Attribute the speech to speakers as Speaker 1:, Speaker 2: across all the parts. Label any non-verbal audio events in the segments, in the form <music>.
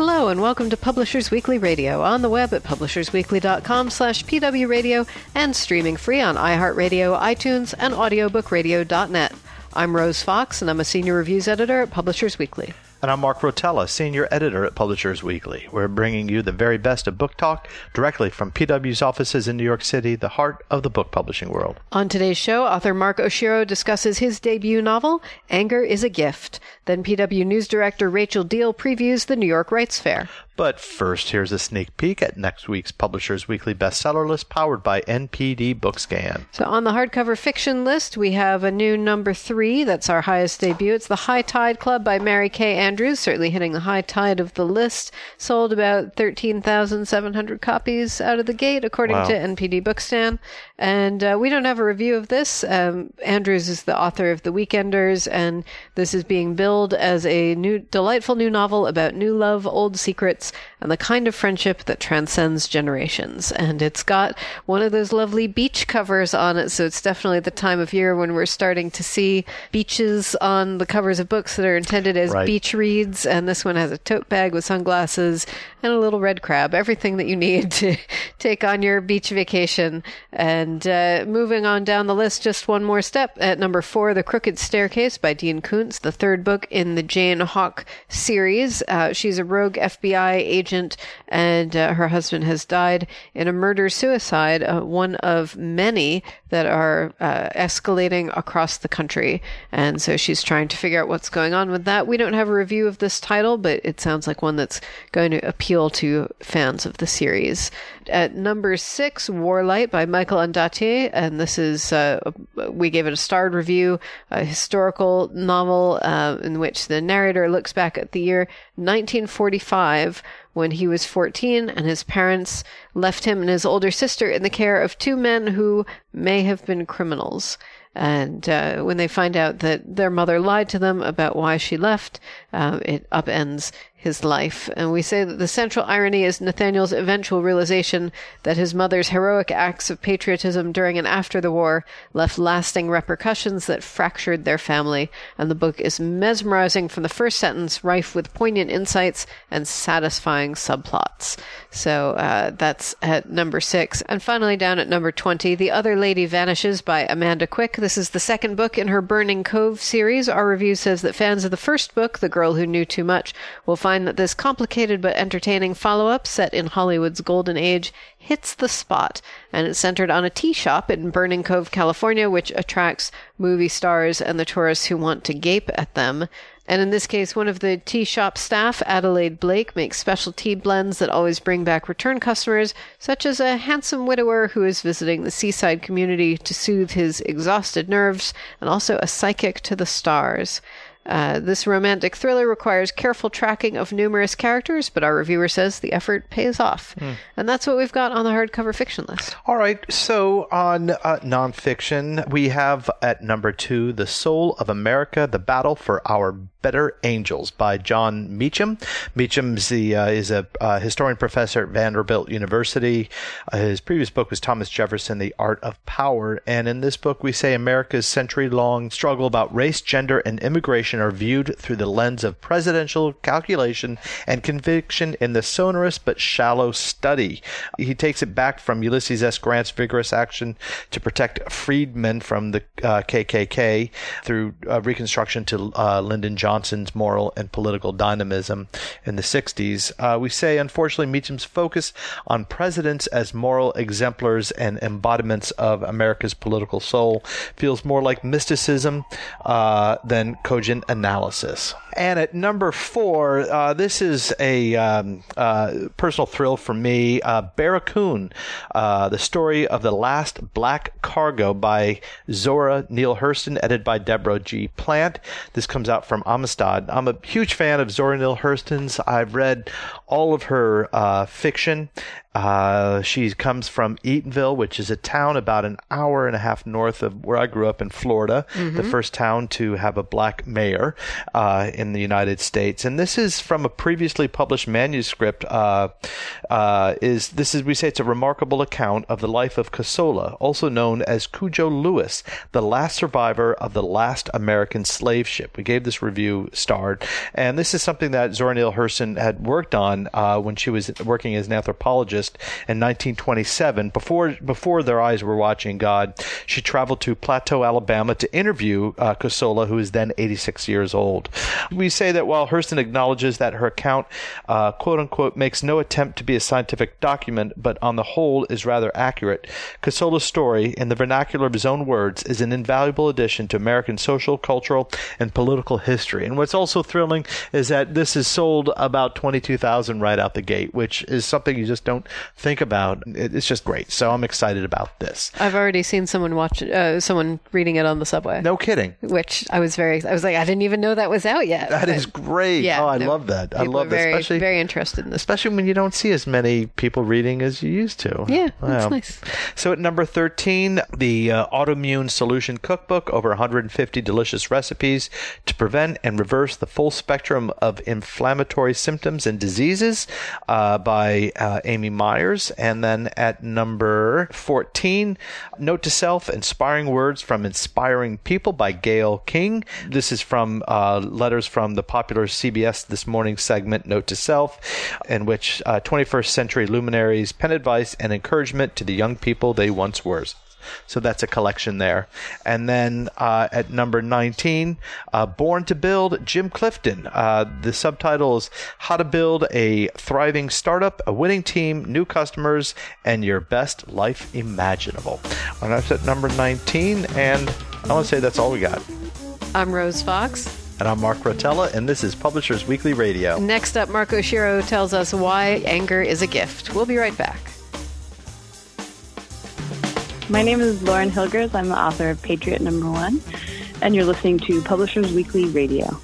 Speaker 1: Hello and welcome to Publishers Weekly Radio on the web at publishersweekly.com slash pwradio and streaming free on iHeartRadio, iTunes, and audiobookradio.net. I'm Rose Fox and I'm a senior reviews editor at Publishers Weekly.
Speaker 2: And I'm Mark Rotella, Senior Editor at Publishers Weekly. We're bringing you the very best of book talk directly from PW's offices in New York City, the heart of the book publishing world.
Speaker 1: On today's show, author Mark Oshiro discusses his debut novel, Anger is a Gift. Then PW News Director Rachel Deahl previews the New York Rights Fair.
Speaker 2: But first, here's a sneak peek at next week's Publishers Weekly bestseller list powered by NPD Bookscan.
Speaker 1: So, on the hardcover fiction list, we have a new number three. That's our highest debut. It's The High Tide Club by Mary Kay Andrews, certainly hitting the high tide of the list. Sold about 13,700 copies out of the gate, according
Speaker 2: Wow.
Speaker 1: to NPD Bookscan. And uh, we don't have a review of this. Um, Andrews is the author of The Weekenders, and this is being billed as a new, delightful new novel about new love, old secrets, and the kind of friendship that transcends generations. And it's got one of those lovely beach covers on it, so it's definitely the time of year when we're starting to see beaches on the covers of books that are intended as
Speaker 2: Right.
Speaker 1: beach reads. And this one has a tote bag with sunglasses and a little red crab, everything that you need <laughs> to take on your beach vacation. And uh, moving on down the list, just one more step at number four, The Crooked Staircase by Dean Koontz, the third book in the Jane Hawk series. Uh, she's a rogue FBI agent, and uh, her husband has died in a murder suicide, uh, one of many that are uh, escalating across the country. And so she's trying to figure out what's going on with that. We don't have a review of this title, but it sounds like one that's going to appeal to fans of the series. At number six, Warlight by Michael Ondaatje, and this is uh, we gave it a starred review, a historical novel uh, in which the narrator looks back at the year 1945 when he was 14 and his parents left him and his older sister in the care of two men who may have been criminals. And uh, when they find out that their mother lied to them about why she left, uh, it upends his life. And we say that the central irony is Nathaniel's eventual realization that his mother's heroic acts of patriotism during and after the war left lasting repercussions that fractured their family. And the book is mesmerizing from the first sentence, rife with poignant insights and satisfying subplots. So uh, that's at number six. And finally, down at number 20, The Other Lady Vanishes by Amanda Quick. This is the second book in her Burning Cove series. Our review says that fans of the first book, The Girl Who Knew Too Much, will find that this complicated but entertaining follow up set in Hollywood's golden age hits the spot. And it's centered on a tea shop in Burning Cove, California, which attracts movie stars and the tourists who want to gape at them. And in this case, one of the tea shop staff, Adelaide Blake, makes special tea blends that always bring back return customers, such as a handsome widower who is visiting the seaside community to soothe his exhausted nerves, and also a psychic to the stars. Uh, this romantic thriller requires careful tracking of numerous characters, but our reviewer says the effort pays off. And that's what we've got on the hardcover fiction list.
Speaker 2: All right, so on uh, nonfiction, we have at number two, The Soul of America, The Battle for Our Better Angels by Jon Meacham. Meacham's the, uh, is a uh, historian professor at Vanderbilt University. Uh, his previous book was Thomas Jefferson, The Art of Power. And in this book, we say America's century long struggle about race, gender, and immigration are viewed through the lens of presidential calculation and conviction in the sonorous but shallow study. He takes it back from Ulysses S. Grant's vigorous action to protect freedmen from the uh, KKK through uh, Reconstruction to uh, Lyndon Johnson's moral and political dynamism in the 60s. Uh, we say, unfortunately, Meacham's focus on presidents as moral exemplars and embodiments of America's political soul feels more like mysticism uh, than cogent analysis. And at number four, uh, this is a um, uh, personal thrill for me. Uh, Barracoon, uh, the story of the last black cargo by Zora Neale Hurston, edited by Deborah G. Plant. This comes out from Amistad. I'm a huge fan of Zora Neale Hurston's. I've read all of her uh, fiction. Uh, she comes from Eatonville, which is a town about an hour and a half north of where I grew up in Florida, mm-hmm. the first town to have a black mayor uh, in the United States. And this is from a previously published manuscript. Uh, uh, is this is we say it's a remarkable account of the life of Kossola, also known as Cudjo Lewis, the last survivor of the last American slave ship. We gave this review starred, and this is something that Zora Neale Hurston had worked on uh, when she was working as an anthropologist in 1927. Before before their eyes were watching God, she traveled to Plateau, Alabama, to interview uh, Kossola, who is then 86 years old. We say that while Hurston acknowledges that her account, uh, quote unquote, makes no attempt to be a scientific document, but on the whole is rather accurate, Kossola's story, in the vernacular of his own words, is an invaluable addition to American social, cultural, and political history. And what's also thrilling is that this is sold about 22,000 right out the gate, which is something you just don't think about. It's just great. So I'm excited about this.
Speaker 1: I've already seen someone watch uh, someone reading it on the subway.
Speaker 2: No kidding.
Speaker 1: Which I was very. I was like, I didn't even know that was out yet.
Speaker 2: That is great. Yeah, oh, I no, love that. I love that.
Speaker 1: Very,
Speaker 2: especially
Speaker 1: very interested in this.
Speaker 2: Especially when you don't see as many people reading as you used to.
Speaker 1: Yeah, wow. that's nice.
Speaker 2: So at number thirteen, the uh, Autoimmune Solution Cookbook, over 150 delicious recipes to prevent and reverse the full spectrum of inflammatory symptoms and diseases, uh, by uh, Amy Myers. And then at number 14, Note to Self Inspiring Words from Inspiring People by Gayle King. This is from uh, letters from the popular CBS This Morning segment, Note to Self, in which uh, 21st century luminaries pen advice and encouragement to the young people they once were. So that's a collection there. And then uh, at number 19, uh, Born to Build, Jim Clifton. Uh, the subtitle is How to Build a Thriving Startup, a Winning Team, New Customers, and Your Best Life Imaginable. And that's at number 19. And I want to say that's all we got.
Speaker 1: I'm Rose Fox.
Speaker 2: And I'm Mark Rotella, and this is Publishers Weekly Radio.
Speaker 1: Next up, Mark Oshiro tells us why anger is a gift. We'll be right back.
Speaker 3: My name is Lauren Hilgers. I'm the author of Patriot Number One, and you're listening to Publishers Weekly Radio.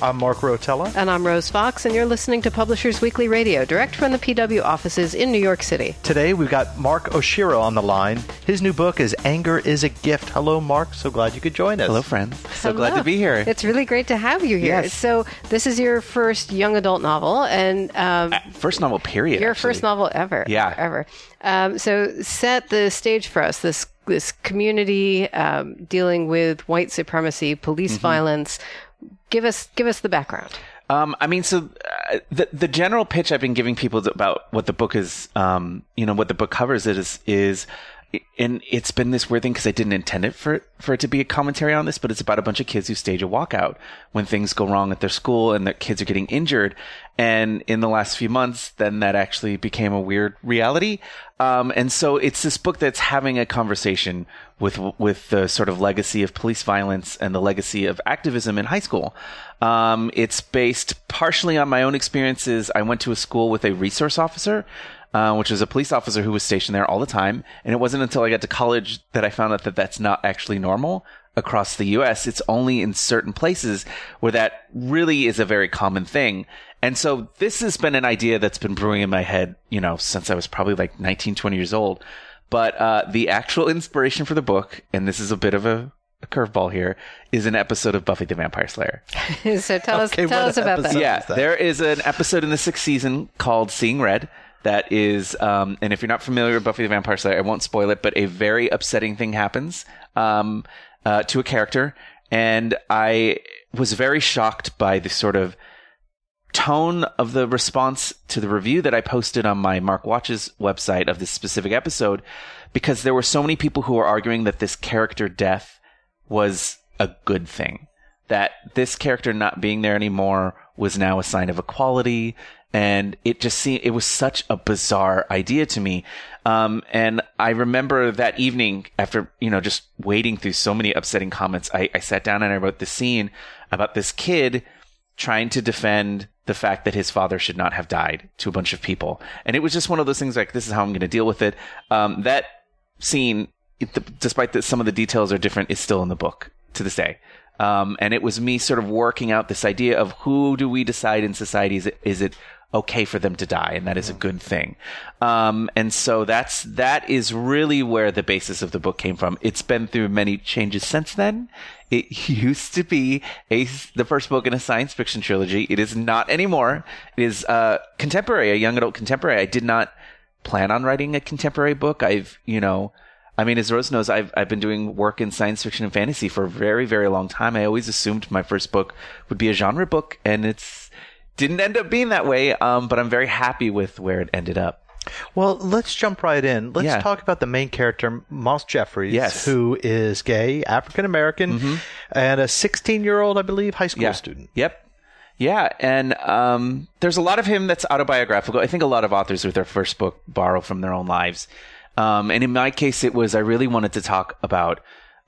Speaker 2: I'm Mark Rotella.
Speaker 1: And I'm Rose Fox, and you're listening to Publishers Weekly Radio, direct from the PW offices in New York City.
Speaker 2: Today, we've got Mark Oshiro on the line. His new book is Anger is a Gift. Hello, Mark. So glad you could join us.
Speaker 4: Hello, friends. So Hello. glad to be here.
Speaker 1: It's really great to have you here.
Speaker 4: Yes.
Speaker 1: So, this is your first young adult novel, and um,
Speaker 4: uh, first novel, period.
Speaker 1: Your
Speaker 4: actually.
Speaker 1: first novel ever.
Speaker 4: Yeah.
Speaker 1: Ever. Um, so, set the stage for us. This this community um, dealing with white supremacy, police mm-hmm. violence. Give us give us the background.
Speaker 4: Um, I mean, so uh, the the general pitch I've been giving people about what the book is, um, you know, what the book covers it is is and it's been this weird thing because I didn't intend it for for it to be a commentary on this, but it's about a bunch of kids who stage a walkout when things go wrong at their school and their kids are getting injured. And in the last few months, then that actually became a weird reality. Um, and so it's this book that's having a conversation with with the sort of legacy of police violence and the legacy of activism in high school. Um, it's based partially on my own experiences. I went to a school with a resource officer uh, which was a police officer who was stationed there all the time. And it wasn't until I got to college that I found out that that's not actually normal across the US. It's only in certain places where that really is a very common thing. And so this has been an idea that's been brewing in my head, you know, since I was probably like 19, 20 years old. But uh, the actual inspiration for the book, and this is a bit of a, a curveball here, is an episode of Buffy the Vampire Slayer. <laughs>
Speaker 1: so tell us, tell us about that.
Speaker 4: Yeah, there is an episode in the sixth season called Seeing Red that is, um, and if you're not familiar with Buffy the Vampire Slayer, I won't spoil it, but a very upsetting thing happens um, uh, to a character, and I was very shocked by the sort of tone of the response to the review that I posted on my Mark Watches website of this specific episode, because there were so many people who were arguing that this character death was a good thing. That this character not being there anymore was now a sign of equality and it just seemed it was such a bizarre idea to me. Um, and I remember that evening after you know just wading through so many upsetting comments, I, I sat down and I wrote the scene about this kid trying to defend the fact that his father should not have died to a bunch of people, and it was just one of those things like this is how I'm going to deal with it. Um, that scene, despite that some of the details are different, is still in the book to this day. Um, and it was me sort of working out this idea of who do we decide in society is it, is it okay for them to die, and that is a good thing. Um, and so that's that is really where the basis of the book came from. It's been through many changes since then. It <laughs> used to be a the first book in a science fiction trilogy. It is not anymore. It is uh, contemporary, a young adult contemporary. I did not plan on writing a contemporary book. I've you know. I mean, as Rose knows, I've I've been doing work in science fiction and fantasy for a very, very long time. I always assumed my first book would be a genre book, and it's didn't end up being that way. Um, but I'm very happy with where it ended up.
Speaker 2: Well, let's jump right in. Let's
Speaker 4: Yeah.
Speaker 2: talk about the main character, Moss Jeffries,
Speaker 4: Yes.
Speaker 2: who is gay, African American, and a 16 year old, I believe, high school
Speaker 4: yeah.
Speaker 2: student.
Speaker 4: Yep. Yeah, and um, there's a lot of him that's autobiographical. I think a lot of authors with their first book borrow from their own lives. Um, and in my case, it was I really wanted to talk about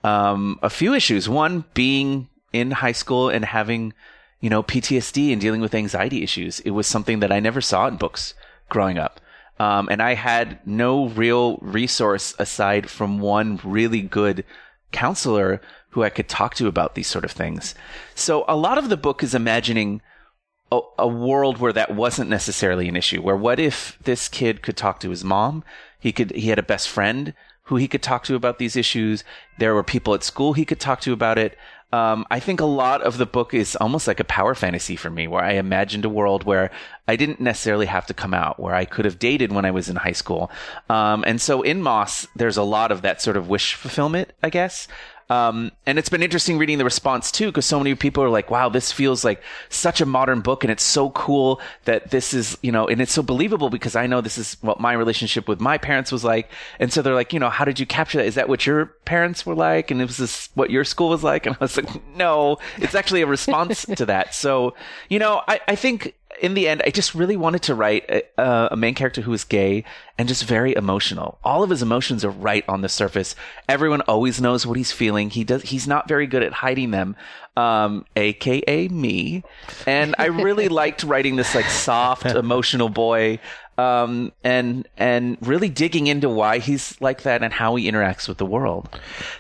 Speaker 4: um, a few issues. One being in high school and having, you know, PTSD and dealing with anxiety issues. It was something that I never saw in books growing up. Um, and I had no real resource aside from one really good counselor who I could talk to about these sort of things. So a lot of the book is imagining a, a world where that wasn't necessarily an issue. Where what if this kid could talk to his mom? He could. He had a best friend who he could talk to about these issues. There were people at school he could talk to about it. Um, I think a lot of the book is almost like a power fantasy for me, where I imagined a world where I didn't necessarily have to come out, where I could have dated when I was in high school. Um, and so in Moss, there's a lot of that sort of wish fulfillment, I guess. Um, and it's been interesting reading the response too, because so many people are like, wow, this feels like such a modern book and it's so cool that this is, you know, and it's so believable because I know this is what my relationship with my parents was like. And so they're like, you know, how did you capture that? Is that what your parents were like? And was this what your school was like? <laughs> And I was like, no, it's actually a response to that. So, you know, I, I think in the end, I just really wanted to write a, a main character who is gay and just very emotional. All of his emotions are right on the surface. Everyone always knows what he's feeling. He does. He's not very good at hiding them, um, aka me. And I really <laughs> liked writing this like soft, <laughs> emotional boy, um, and and really digging into why he's like that and how he interacts with the world.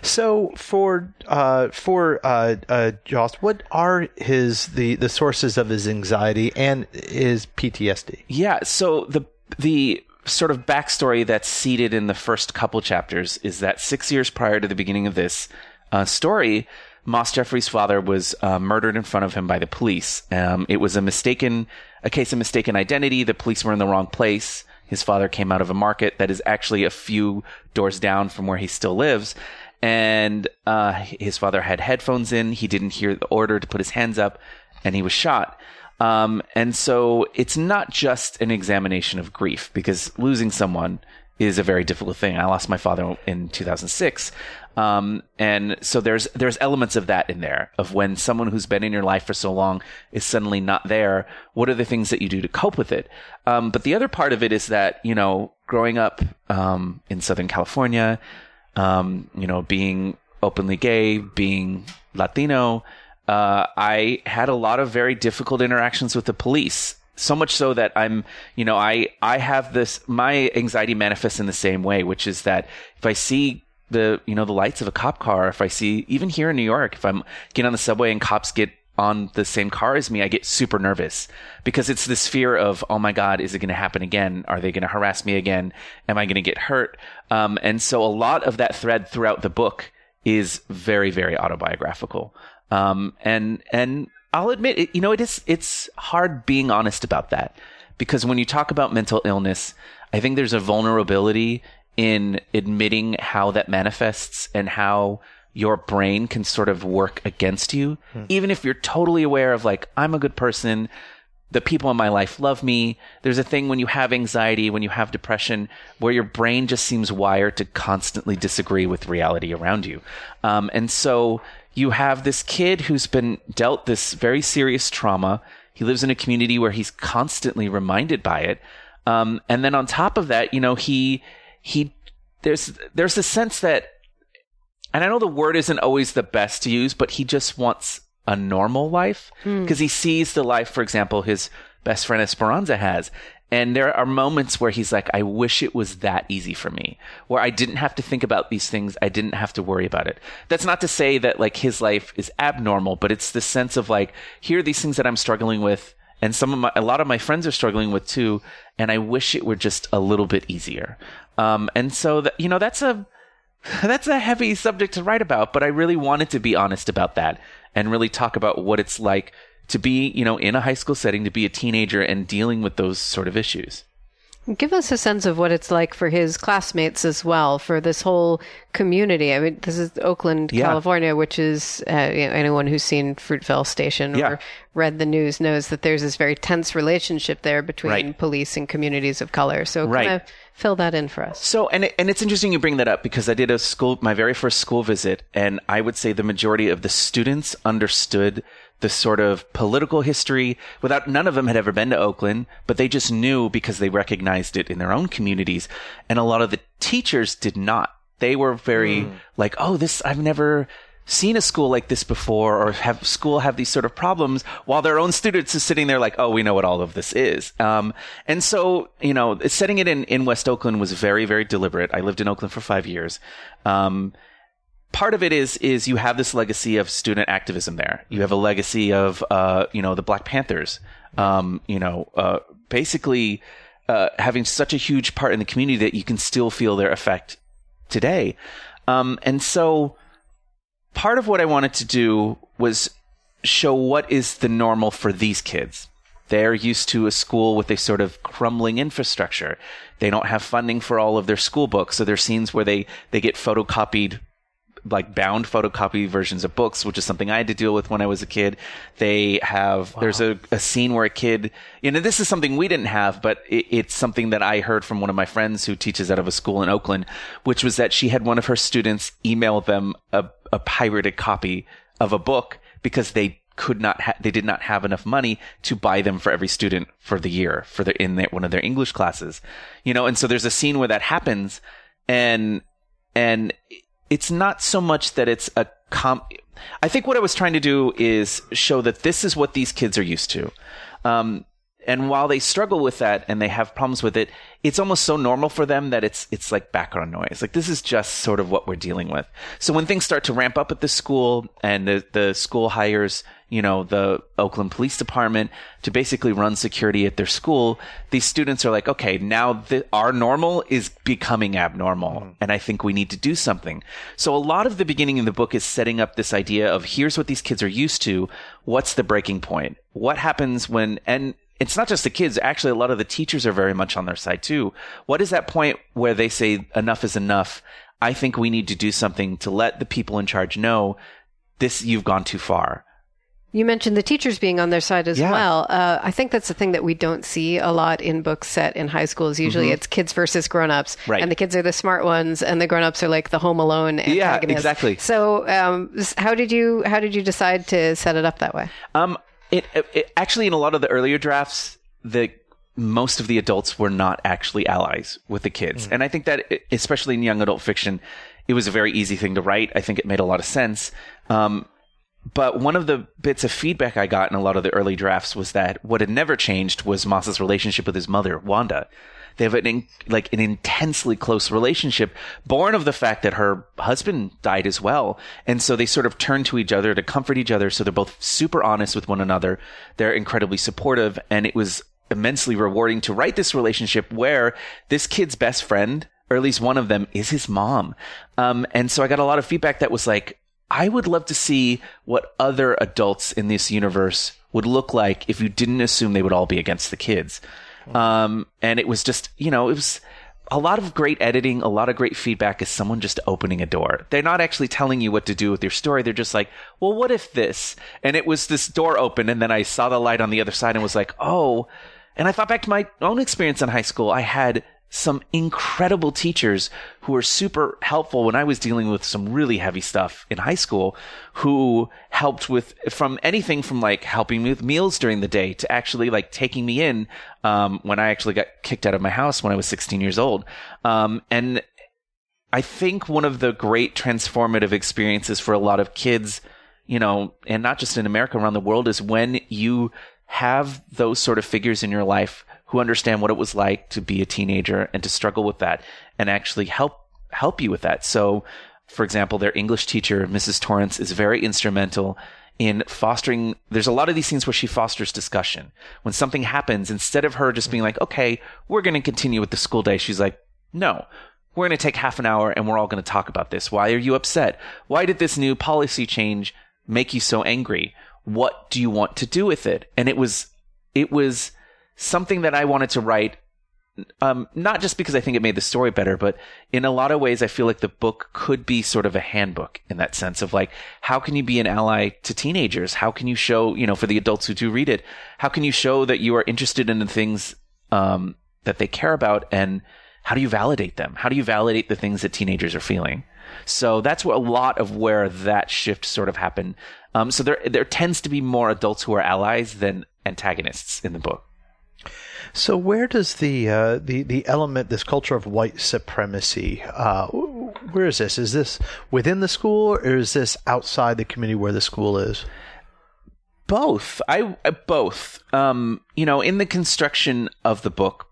Speaker 2: So for uh, for uh, uh, Jost, what are his the the sources of his anxiety and his PTSD?
Speaker 4: Yeah. So the the sort of backstory that's seeded in the first couple chapters is that six years prior to the beginning of this uh, story, Moss Jeffries' father was uh, murdered in front of him by the police. Um, it was a mistaken, a case of mistaken identity. The police were in the wrong place. His father came out of a market that is actually a few doors down from where he still lives. And uh, his father had headphones in. He didn't hear the order to put his hands up, and he was shot. Um, and so it's not just an examination of grief because losing someone is a very difficult thing. I lost my father in 2006. Um, and so there's, there's elements of that in there of when someone who's been in your life for so long is suddenly not there. What are the things that you do to cope with it? Um, but the other part of it is that, you know, growing up, um, in Southern California, um, you know, being openly gay, being Latino, uh, I had a lot of very difficult interactions with the police. So much so that I'm, you know, I, I have this, my anxiety manifests in the same way, which is that if I see the, you know, the lights of a cop car, if I see, even here in New York, if I'm getting on the subway and cops get on the same car as me, I get super nervous because it's this fear of, oh my God, is it going to happen again? Are they going to harass me again? Am I going to get hurt? Um, and so a lot of that thread throughout the book is very, very autobiographical. Um, and, and I'll admit, it, you know, it is, it's hard being honest about that because when you talk about mental illness, I think there's a vulnerability in admitting how that manifests and how your brain can sort of work against you. Even if you're totally aware of like, I'm a good person. The people in my life love me. There's a thing when you have anxiety, when you have depression, where your brain just seems wired to constantly disagree with reality around you. Um, and so you have this kid who's been dealt this very serious trauma. He lives in a community where he's constantly reminded by it. Um, and then on top of that, you know, he, he, there's, there's a sense that, and I know the word isn't always the best to use, but he just wants a normal life because he sees the life, for example, his best friend Esperanza has. And there are moments where he's like, I wish it was that easy for me, where I didn't have to think about these things. I didn't have to worry about it. That's not to say that like his life is abnormal, but it's the sense of like, here are these things that I'm struggling with. And some of my, a lot of my friends are struggling with too. And I wish it were just a little bit easier. Um, and so that, you know, that's a, <laughs> that's a heavy subject to write about, but I really wanted to be honest about that and really talk about what it's like to be, you know, in a high school setting, to be a teenager and dealing with those sort of issues.
Speaker 1: Give us a sense of what it's like for his classmates as well, for this whole community. I mean, this is Oakland,
Speaker 4: Yeah.
Speaker 1: California, which is uh, you know, anyone who's seen Fruitvale Station
Speaker 4: Yeah.
Speaker 1: or read the news knows that there's this very tense relationship there between
Speaker 4: Right.
Speaker 1: police and communities of color. So,
Speaker 4: Right.
Speaker 1: kind of fill that in for us.
Speaker 4: So, and it, and it's interesting you bring that up because I did a school, my very first school visit, and I would say the majority of the students understood the sort of political history without none of them had ever been to Oakland, but they just knew because they recognized it in their own communities, and a lot of the teachers did not. They were very like, "Oh, this I've never." seen a school like this before or have school have these sort of problems while their own students is sitting there like, oh, we know what all of this is. Um, and so, you know, setting it in, in West Oakland was very, very deliberate. I lived in Oakland for five years. Um, part of it is is you have this legacy of student activism there. You have a legacy of uh, you know the Black Panthers. Um, you know, uh, basically uh, having such a huge part in the community that you can still feel their effect today. Um, and so part of what I wanted to do was show what is the normal for these kids. They're used to a school with a sort of crumbling infrastructure. They don't have funding for all of their school books. So there's scenes where they, they get photocopied like bound photocopy versions of books, which is something I had to deal with when I was a kid. They have, there's a, a scene where a kid, you know, this is something we didn't have, but it, it's something that I heard from one of my friends who teaches out of a school in Oakland, which was that she had one of her students email them a, a pirated copy of a book because they could not ha- they did not have enough money to buy them for every student for the year for their in their, one of their English classes you know and so there's a scene where that happens and and it's not so much that it's a com I think what I was trying to do is show that this is what these kids are used to um and while they struggle with that and they have problems with it, it's almost so normal for them that it's it's like background noise. Like this is just sort of what we're dealing with. So when things start to ramp up at the school and the, the school hires, you know, the Oakland Police Department to basically run security at their school, these students are like, okay, now the, our normal is becoming abnormal, mm-hmm. and I think we need to do something. So a lot of the beginning of the book is setting up this idea of here's what these kids are used to. What's the breaking point? What happens when and it's not just the kids. Actually, a lot of the teachers are very much on their side too. What is that point where they say enough is enough? I think we need to do something to let the people in charge know this, you've gone too far.
Speaker 1: You mentioned the teachers being on their side as
Speaker 4: Yeah.
Speaker 1: well. Uh, I think that's the thing that we don't see a lot in books set in high schools. Usually it's kids versus grown-ups.
Speaker 4: Mm-hmm. Right.
Speaker 1: And the kids are the smart ones and the grown-ups are like the home alone
Speaker 4: Yeah, exactly.
Speaker 1: So um, how did you how did you decide to set it up that way?
Speaker 4: Um, it, it, it actually in a lot of the earlier drafts, the most of the adults were not actually allies with the kids, and I think that especially in young adult fiction, it was a very easy thing to write. I think it made a lot of sense. Um, but one of the bits of feedback I got in a lot of the early drafts was that what had never changed was Moss's relationship with his mother, Wanda. They have an in, like an intensely close relationship, born of the fact that her husband died as well, and so they sort of turn to each other to comfort each other. So they're both super honest with one another. They're incredibly supportive, and it was immensely rewarding to write this relationship where this kid's best friend, or at least one of them, is his mom. Um, and so I got a lot of feedback that was like, I would love to see what other adults in this universe would look like if you didn't assume they would all be against the kids. Um, and it was just, you know, it was a lot of great editing, a lot of great feedback is someone just opening a door. They're not actually telling you what to do with your story. They're just like, well, what if this? And it was this door open and then I saw the light on the other side and was like, oh, and I thought back to my own experience in high school. I had some incredible teachers who were super helpful when I was dealing with some really heavy stuff in high school who helped with from anything from like helping me with meals during the day to actually like taking me in um, when I actually got kicked out of my house when I was 16 years old. Um, and I think one of the great transformative experiences for a lot of kids, you know, and not just in America, around the world, is when you have those sort of figures in your life who understand what it was like to be a teenager and to struggle with that and actually help help you with that. So, for example, their English teacher, Mrs. Torrance, is very instrumental in fostering there's a lot of these scenes where she fosters discussion. When something happens instead of her just being like okay we're going to continue with the school day she's like no. We're going to take half an hour and we're all going to talk about this. Why are you upset? Why did this new policy change make you so angry? What do you want to do with it? And it was it was something that i wanted to write um, not just because I think it made the story better, but in a lot of ways, I feel like the book could be sort of a handbook in that sense of like, how can you be an ally to teenagers? How can you show, you know, for the adults who do read it, how can you show that you are interested in the things, um, that they care about and how do you validate them? How do you validate the things that teenagers are feeling? So that's what a lot of where that shift sort of happened. Um, so there, there tends to be more adults who are allies than antagonists in the book.
Speaker 2: So where does the uh, the the element, this culture of white supremacy, uh, where is this? Is this within the school, or is this outside the community where the school is?
Speaker 4: Both. I uh, both. Um, you know, in the construction of the book,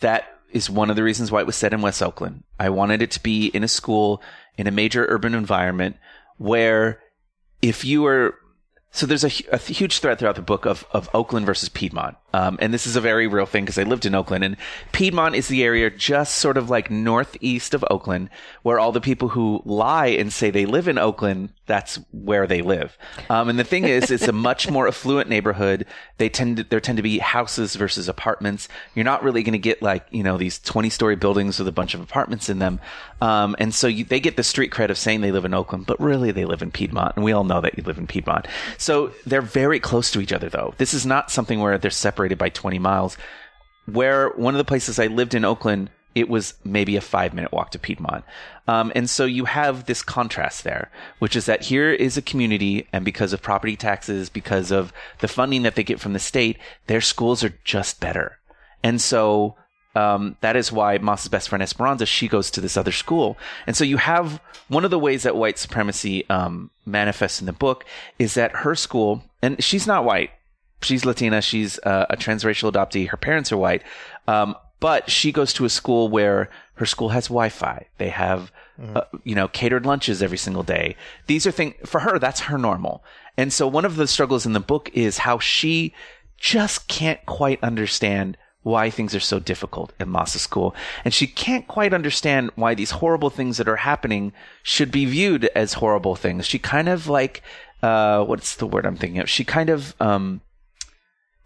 Speaker 4: that is one of the reasons why it was set in West Oakland. I wanted it to be in a school in a major urban environment where if you were so there's a, a, huge thread throughout the book of, of Oakland versus Piedmont. Um, and this is a very real thing because I lived in Oakland and Piedmont is the area just sort of like northeast of Oakland where all the people who lie and say they live in Oakland, that's where they live. Um, and the thing is, it's a much more <laughs> affluent neighborhood. They tend to, there tend to be houses versus apartments. You're not really going to get like, you know, these 20 story buildings with a bunch of apartments in them. Um, and so you, they get the street cred of saying they live in Oakland, but really they live in Piedmont. And we all know that you live in Piedmont. So they're very close to each other though. This is not something where they're separated by 20 miles. Where one of the places I lived in Oakland, it was maybe a five minute walk to Piedmont. Um, and so you have this contrast there, which is that here is a community, and because of property taxes, because of the funding that they get from the state, their schools are just better. And so um, that is why Moss's best friend Esperanza she goes to this other school, and so you have one of the ways that white supremacy um, manifests in the book is that her school, and she's not white, she's Latina, she's uh, a transracial adoptee, her parents are white, um, but she goes to a school where her school has Wi-Fi. They have, mm. uh, you know, catered lunches every single day. These are things for her. That's her normal. And so one of the struggles in the book is how she just can't quite understand why things are so difficult in Moss's school. And she can't quite understand why these horrible things that are happening should be viewed as horrible things. She kind of like, uh, what's the word I'm thinking of? She kind of, um,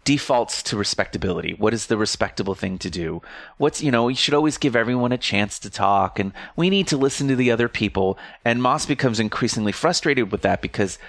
Speaker 4: defaults to respectability. What is the respectable thing to do? What's, you know, you should always give everyone a chance to talk and we need to listen to the other people. And Moss becomes increasingly frustrated with that because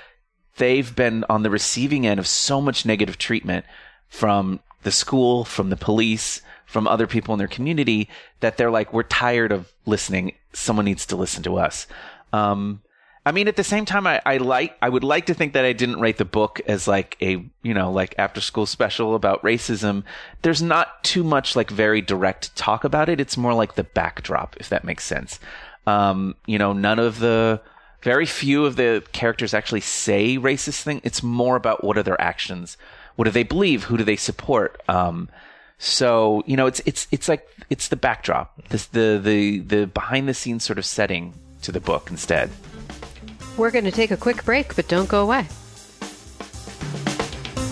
Speaker 4: they've been on the receiving end of so much negative treatment from the school, from the police, from other people in their community that they're like, we're tired of listening. Someone needs to listen to us. Um, I mean, at the same time, I, I like, I would like to think that I didn't write the book as like a, you know, like after school special about racism. There's not too much like very direct talk about it. It's more like the backdrop, if that makes sense. Um, you know, none of the, very few of the characters actually say racist thing. It's more about what are their actions what do they believe? Who do they support? Um, so you know, it's it's it's like it's the backdrop, this, the the the behind the scenes sort of setting to the book instead.
Speaker 1: We're going to take a quick break, but don't go away.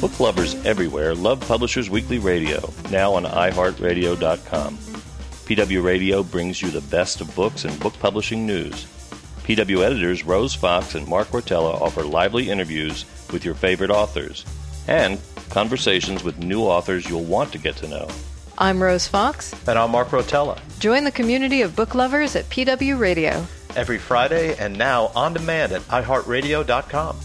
Speaker 5: Book lovers everywhere love Publishers Weekly Radio, now on iHeartRadio.com. PW Radio brings you the best of books and book publishing news. PW editors Rose Fox and Mark Rotella offer lively interviews with your favorite authors and conversations with new authors you'll want to get to know.
Speaker 1: I'm Rose Fox.
Speaker 2: And I'm Mark Rotella.
Speaker 1: Join the community of book lovers at PW Radio.
Speaker 2: Every Friday and now on demand at iHeartRadio.com.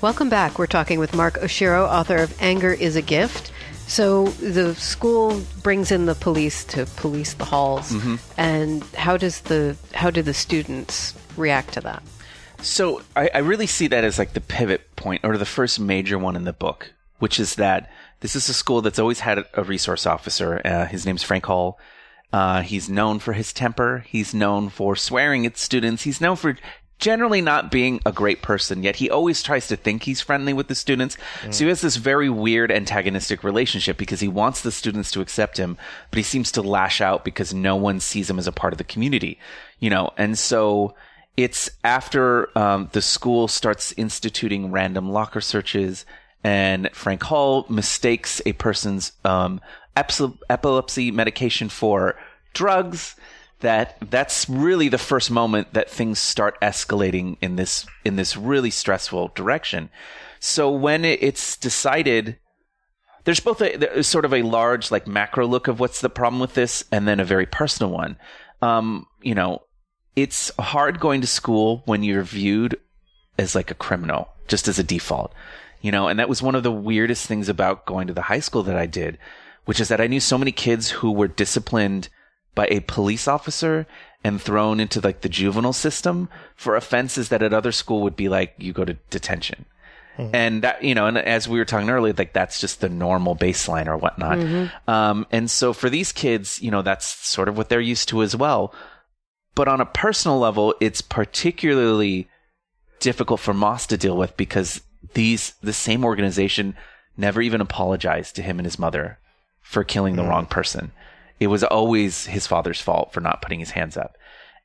Speaker 1: Welcome back. We're talking with Mark Oshiro, author of Anger is a Gift. So the school brings in the police to police the halls, mm-hmm. and how does the how do the students react to that?
Speaker 4: So I, I really see that as like the pivot point or the first major one in the book, which is that this is a school that's always had a resource officer. Uh, his name's Frank Hall. Uh, he's known for his temper. He's known for swearing at students. He's known for generally not being a great person, yet he always tries to think he's friendly with the students. So he has this very weird antagonistic relationship because he wants the students to accept him, but he seems to lash out because no one sees him as a part of the community, you know, and so it's after um, the school starts instituting random locker searches and Frank Hall mistakes a person's um, epilepsy medication for drugs that that's really the first moment that things start escalating in this in this really stressful direction. So when it's decided there's both a there's sort of a large like macro look of what's the problem with this and then a very personal one. Um, you know, it's hard going to school when you're viewed as like a criminal just as a default. You know, and that was one of the weirdest things about going to the high school that I did, which is that I knew so many kids who were disciplined by a police officer and thrown into like the juvenile system for offenses that at other school would be like you go to detention. And that, you know, and as we were talking earlier, like that's just the normal baseline or whatnot. Um, and so for these kids, you know, that's sort of what they're used to as well. But on a personal level, it's particularly difficult for Moss to deal with because these, the same organization never even apologized to him and his mother for killing the mm. wrong person it was always his father's fault for not putting his hands up.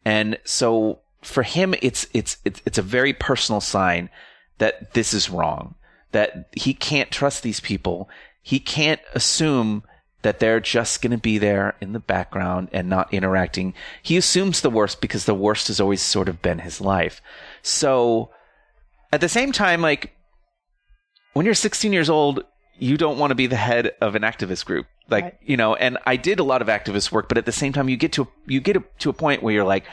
Speaker 4: And so for him, it's, it's, it's, it's a very personal sign that this is wrong, that he can't trust these people. He can't assume that they're just going to be there in the background and not interacting. He assumes the worst because the worst has always sort of been his life. So at the same time, like when you're 16 years old, you don't want to be the head of an activist group. Like
Speaker 1: Right.
Speaker 4: you know and i did a lot of activist work but at the same time you get to you get to a point where you're like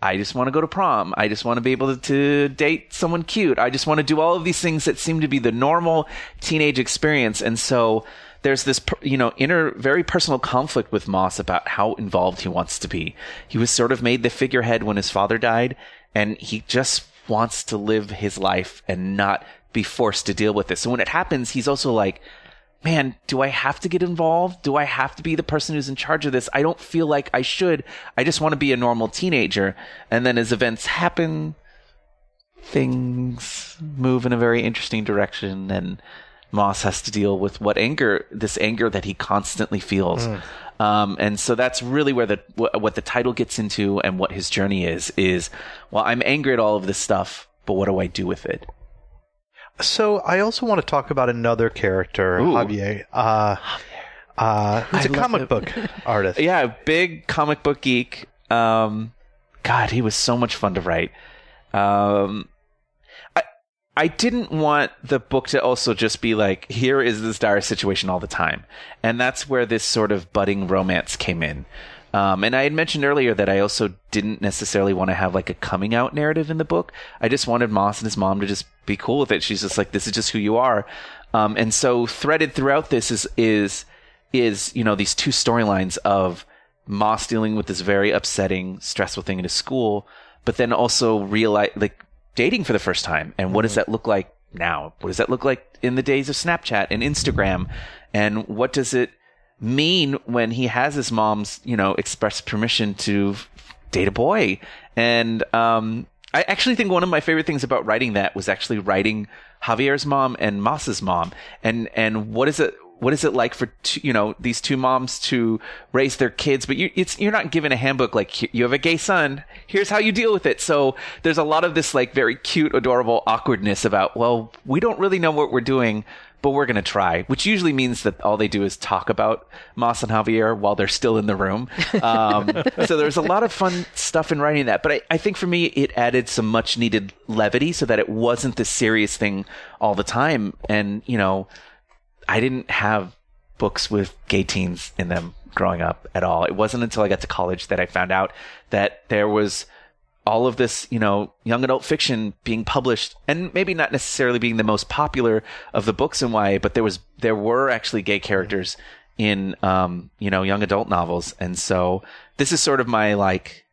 Speaker 4: i just want to go to prom. I just want to be able to, to date someone cute. I just want to do all of these things that seem to be the normal teenage experience. And so there's this you know inner very personal conflict with moss about how involved he wants to be. He was sort of made the figurehead when his father died and he just wants to live his life and not be forced to deal with this so when it happens he's also like man, do I have to get involved? Do I have to be the person who's in charge of this? I don't feel like I should. I just want to be a normal teenager. And then as events happen, things move in a very interesting direction and Moss has to deal with what anger, this anger that he constantly feels. Um, and so that's really where the, wh- what the title gets into and what his journey is, is, well, I'm angry at all of this stuff, but what do I do with it?
Speaker 2: So I also want to talk about another character,
Speaker 4: Ooh.
Speaker 2: Javier. Uh, uh, who's
Speaker 4: I
Speaker 2: a comic
Speaker 4: him.
Speaker 2: book <laughs> artist.
Speaker 4: yeah, big comic book geek. Um, God, he was so much fun to write. Um, I I didn't want the book to also just be like, here is this dire situation all the time, and that's where this sort of budding romance came in. Um, and I had mentioned earlier that I also didn't necessarily want to have like a coming out narrative in the book. I just wanted Moss and his mom to just be cool with it. She's just like, this is just who you are. Um, and so threaded throughout this is, is, is, you know, these two storylines of Moss dealing with this very upsetting, stressful thing in his school, but then also realize, like, dating for the first time. And what does that look like now? What does that look like in the days of Snapchat and Instagram? And what does it mean when he has his mom's, you know, express permission to date a boy? And, um, I actually think one of my favorite things about writing that was actually writing Javier's mom and Moss's mom. And, and what is it, what is it like for two, you know these two moms to raise their kids but you it's you're not given a handbook like you have a gay son here's how you deal with it so there's a lot of this like very cute adorable awkwardness about well we don't really know what we're doing but we're going to try which usually means that all they do is talk about Moss and Javier while they're still in the room um, <laughs> so there's a lot of fun stuff in writing that but I, I think for me it added some much needed levity so that it wasn't this serious thing all the time and you know I didn't have books with gay teens in them growing up at all. It wasn't until I got to college that I found out that there was all of this, you know, young adult fiction being published and maybe not necessarily being the most popular of the books in YA, but there was, there were actually gay characters in, um, you know, young adult novels. And so this is sort of my like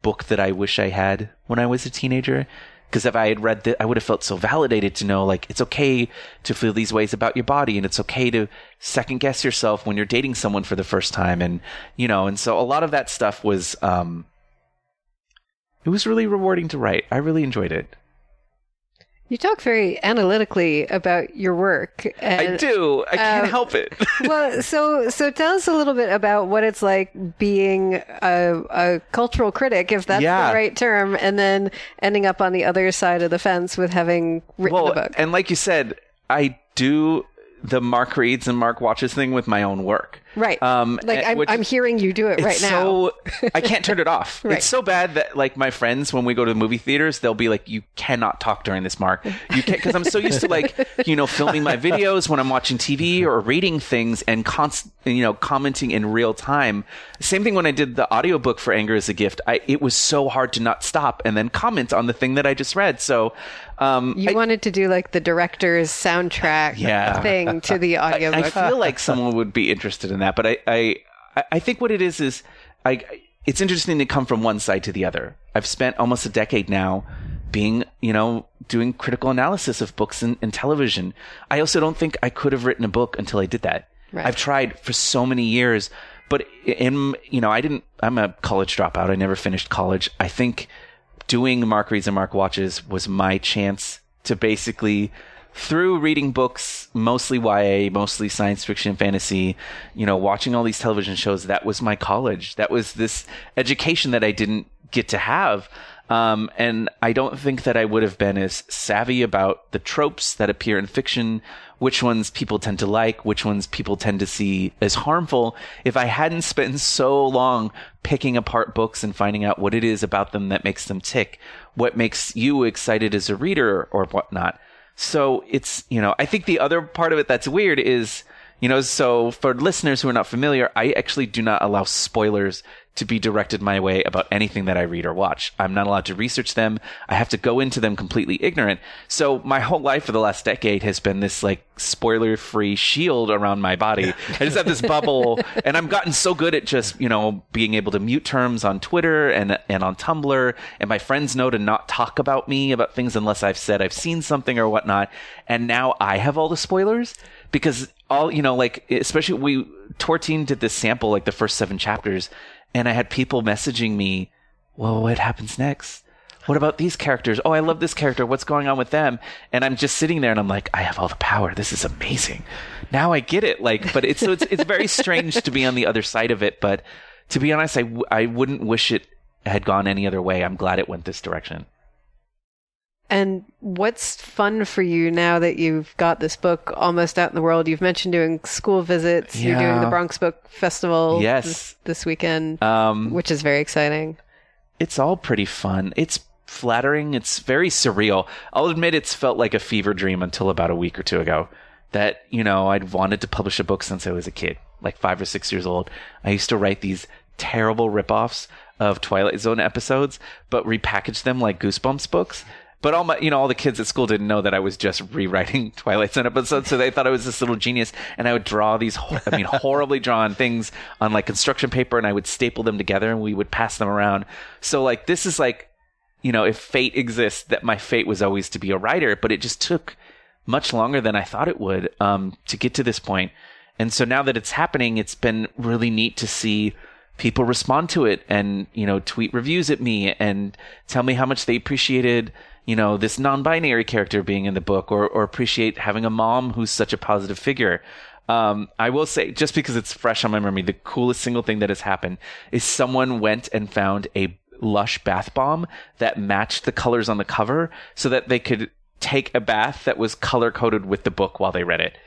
Speaker 4: book that I wish I had when I was a teenager. Because if I had read that, I would have felt so validated to know, like, it's okay to feel these ways about your body, and it's okay to second guess yourself when you're dating someone for the first time, and you know, and so a lot of that stuff was, um, it was really rewarding to write. I really enjoyed it.
Speaker 1: You talk very analytically about your work.
Speaker 4: I do. I can't
Speaker 1: um,
Speaker 4: help it. <laughs>
Speaker 1: well, so so tell us a little bit about what it's like being a, a cultural critic, if that's
Speaker 4: Yeah.
Speaker 1: the right term, and then ending up on the other side of the fence with having written
Speaker 4: well,
Speaker 1: the book.
Speaker 4: and like you said, I do the Mark reads and Mark watches thing with my own work.
Speaker 1: Right.
Speaker 4: Um,
Speaker 1: like
Speaker 4: and-
Speaker 1: I'm,
Speaker 4: which-
Speaker 1: I'm hearing you do it right
Speaker 4: it's
Speaker 1: now.
Speaker 4: so <laughs> I can't turn it off. <laughs>
Speaker 1: Right.
Speaker 4: It's so bad that like my friends when we go to the movie theaters, they'll be like, "You cannot talk during this, Mark. You can't," because I'm so used to like <laughs> you know filming my videos when I'm watching TV or reading things and const you know commenting in real time. Same thing when I did the audiobook for Anger is a Gift. I it was so hard to not stop and then comment on the thing that I just read. So. Um,
Speaker 1: you
Speaker 4: I-
Speaker 1: wanted to do like the director's soundtrack
Speaker 4: Yeah.
Speaker 1: thing to the audiobook.
Speaker 4: I feel like someone would be interested in that, but I, I, I think what it is is, I, it's interesting to come from one side to the other. I've spent almost a decade now being, you know, doing critical analysis of books and, and television. I also don't think I could have written a book until I did that.
Speaker 1: Right.
Speaker 4: I've tried for so many years, but in, you know, I didn't, I'm a college dropout. I never finished college. I think doing Mark Reads and Mark Watches was my chance to basically, through reading books, mostly YA, mostly science fiction, fantasy, you know, watching all these television shows, that was my college. That was this education that I didn't get to have. Um, and I don't think that I would have been as savvy about the tropes that appear in fiction, which ones people tend to like, which ones people tend to see as harmful, if I hadn't spent so long picking apart books and finding out what it is about them that makes them tick, what makes you excited as a reader or whatnot. So it's, you know, I think the other part of it that's weird is, you know, so for listeners who are not familiar, I actually do not allow spoilers to be directed my way about anything that I read or watch. I'm not allowed to research them. I have to go into them completely ignorant. So my whole life for the last decade has been this like spoiler free shield around my body. I just have this bubble <laughs> and I've gotten so good at just, you know, being able to mute terms on Twitter and, and on Tumblr. And my friends know to not talk about me about things unless I've said I've seen something or whatnot. And now I have all the spoilers because all, you know, like, especially we, Tor Teen did this sample, like the first seven chapters and I had people messaging me, well, what happens next? What about these characters? Oh, I love this character. What's going on with them? And I'm just sitting there and I'm like, I have all the power. This is amazing. Now I get it. Like, but it's, so it's, it's very strange to be on the other side of it. But to be honest, I, wouldn't wish it had gone any other way. I'm glad it went this direction.
Speaker 1: And what's fun for you now that you've got this book almost out in the world? You've mentioned doing school visits. You're doing the Bronx Book Festival
Speaker 4: Yes.
Speaker 1: this, this weekend,
Speaker 4: Um,
Speaker 1: which is very exciting.
Speaker 4: it's all pretty fun. It's flattering. It's very surreal. I'll admit it's felt like a fever dream until about a week or two ago. That, you know, I'd wanted to publish a book since I was a kid, like five or six years old. I used to write these terrible ripoffs of Twilight Zone episodes, but repackaged them like Goosebumps books. But all my, you know, all the kids at school didn't know that I was just rewriting <laughs> Twilight Zone episodes, so they thought I was this little genius. And I would draw these, I mean, horribly drawn things on like construction paper, and I would staple them together, and we would pass them around. So like, this is like, you know, if fate exists, that my fate was always to be a writer, but it just took much longer than I thought it would um, to get to this point. And so now that it's happening, it's been really neat to see people respond to it and, you know, tweet reviews at me and tell me how much they appreciated, you know, this non-binary character being in the book or, or appreciate having a mom who's such a positive figure. Um, I will say, just because it's fresh on my memory, the coolest single thing that has happened is someone went and found a lush bath bomb that matched the colors on the cover so that they could take a bath that was color coded with the book while they read it.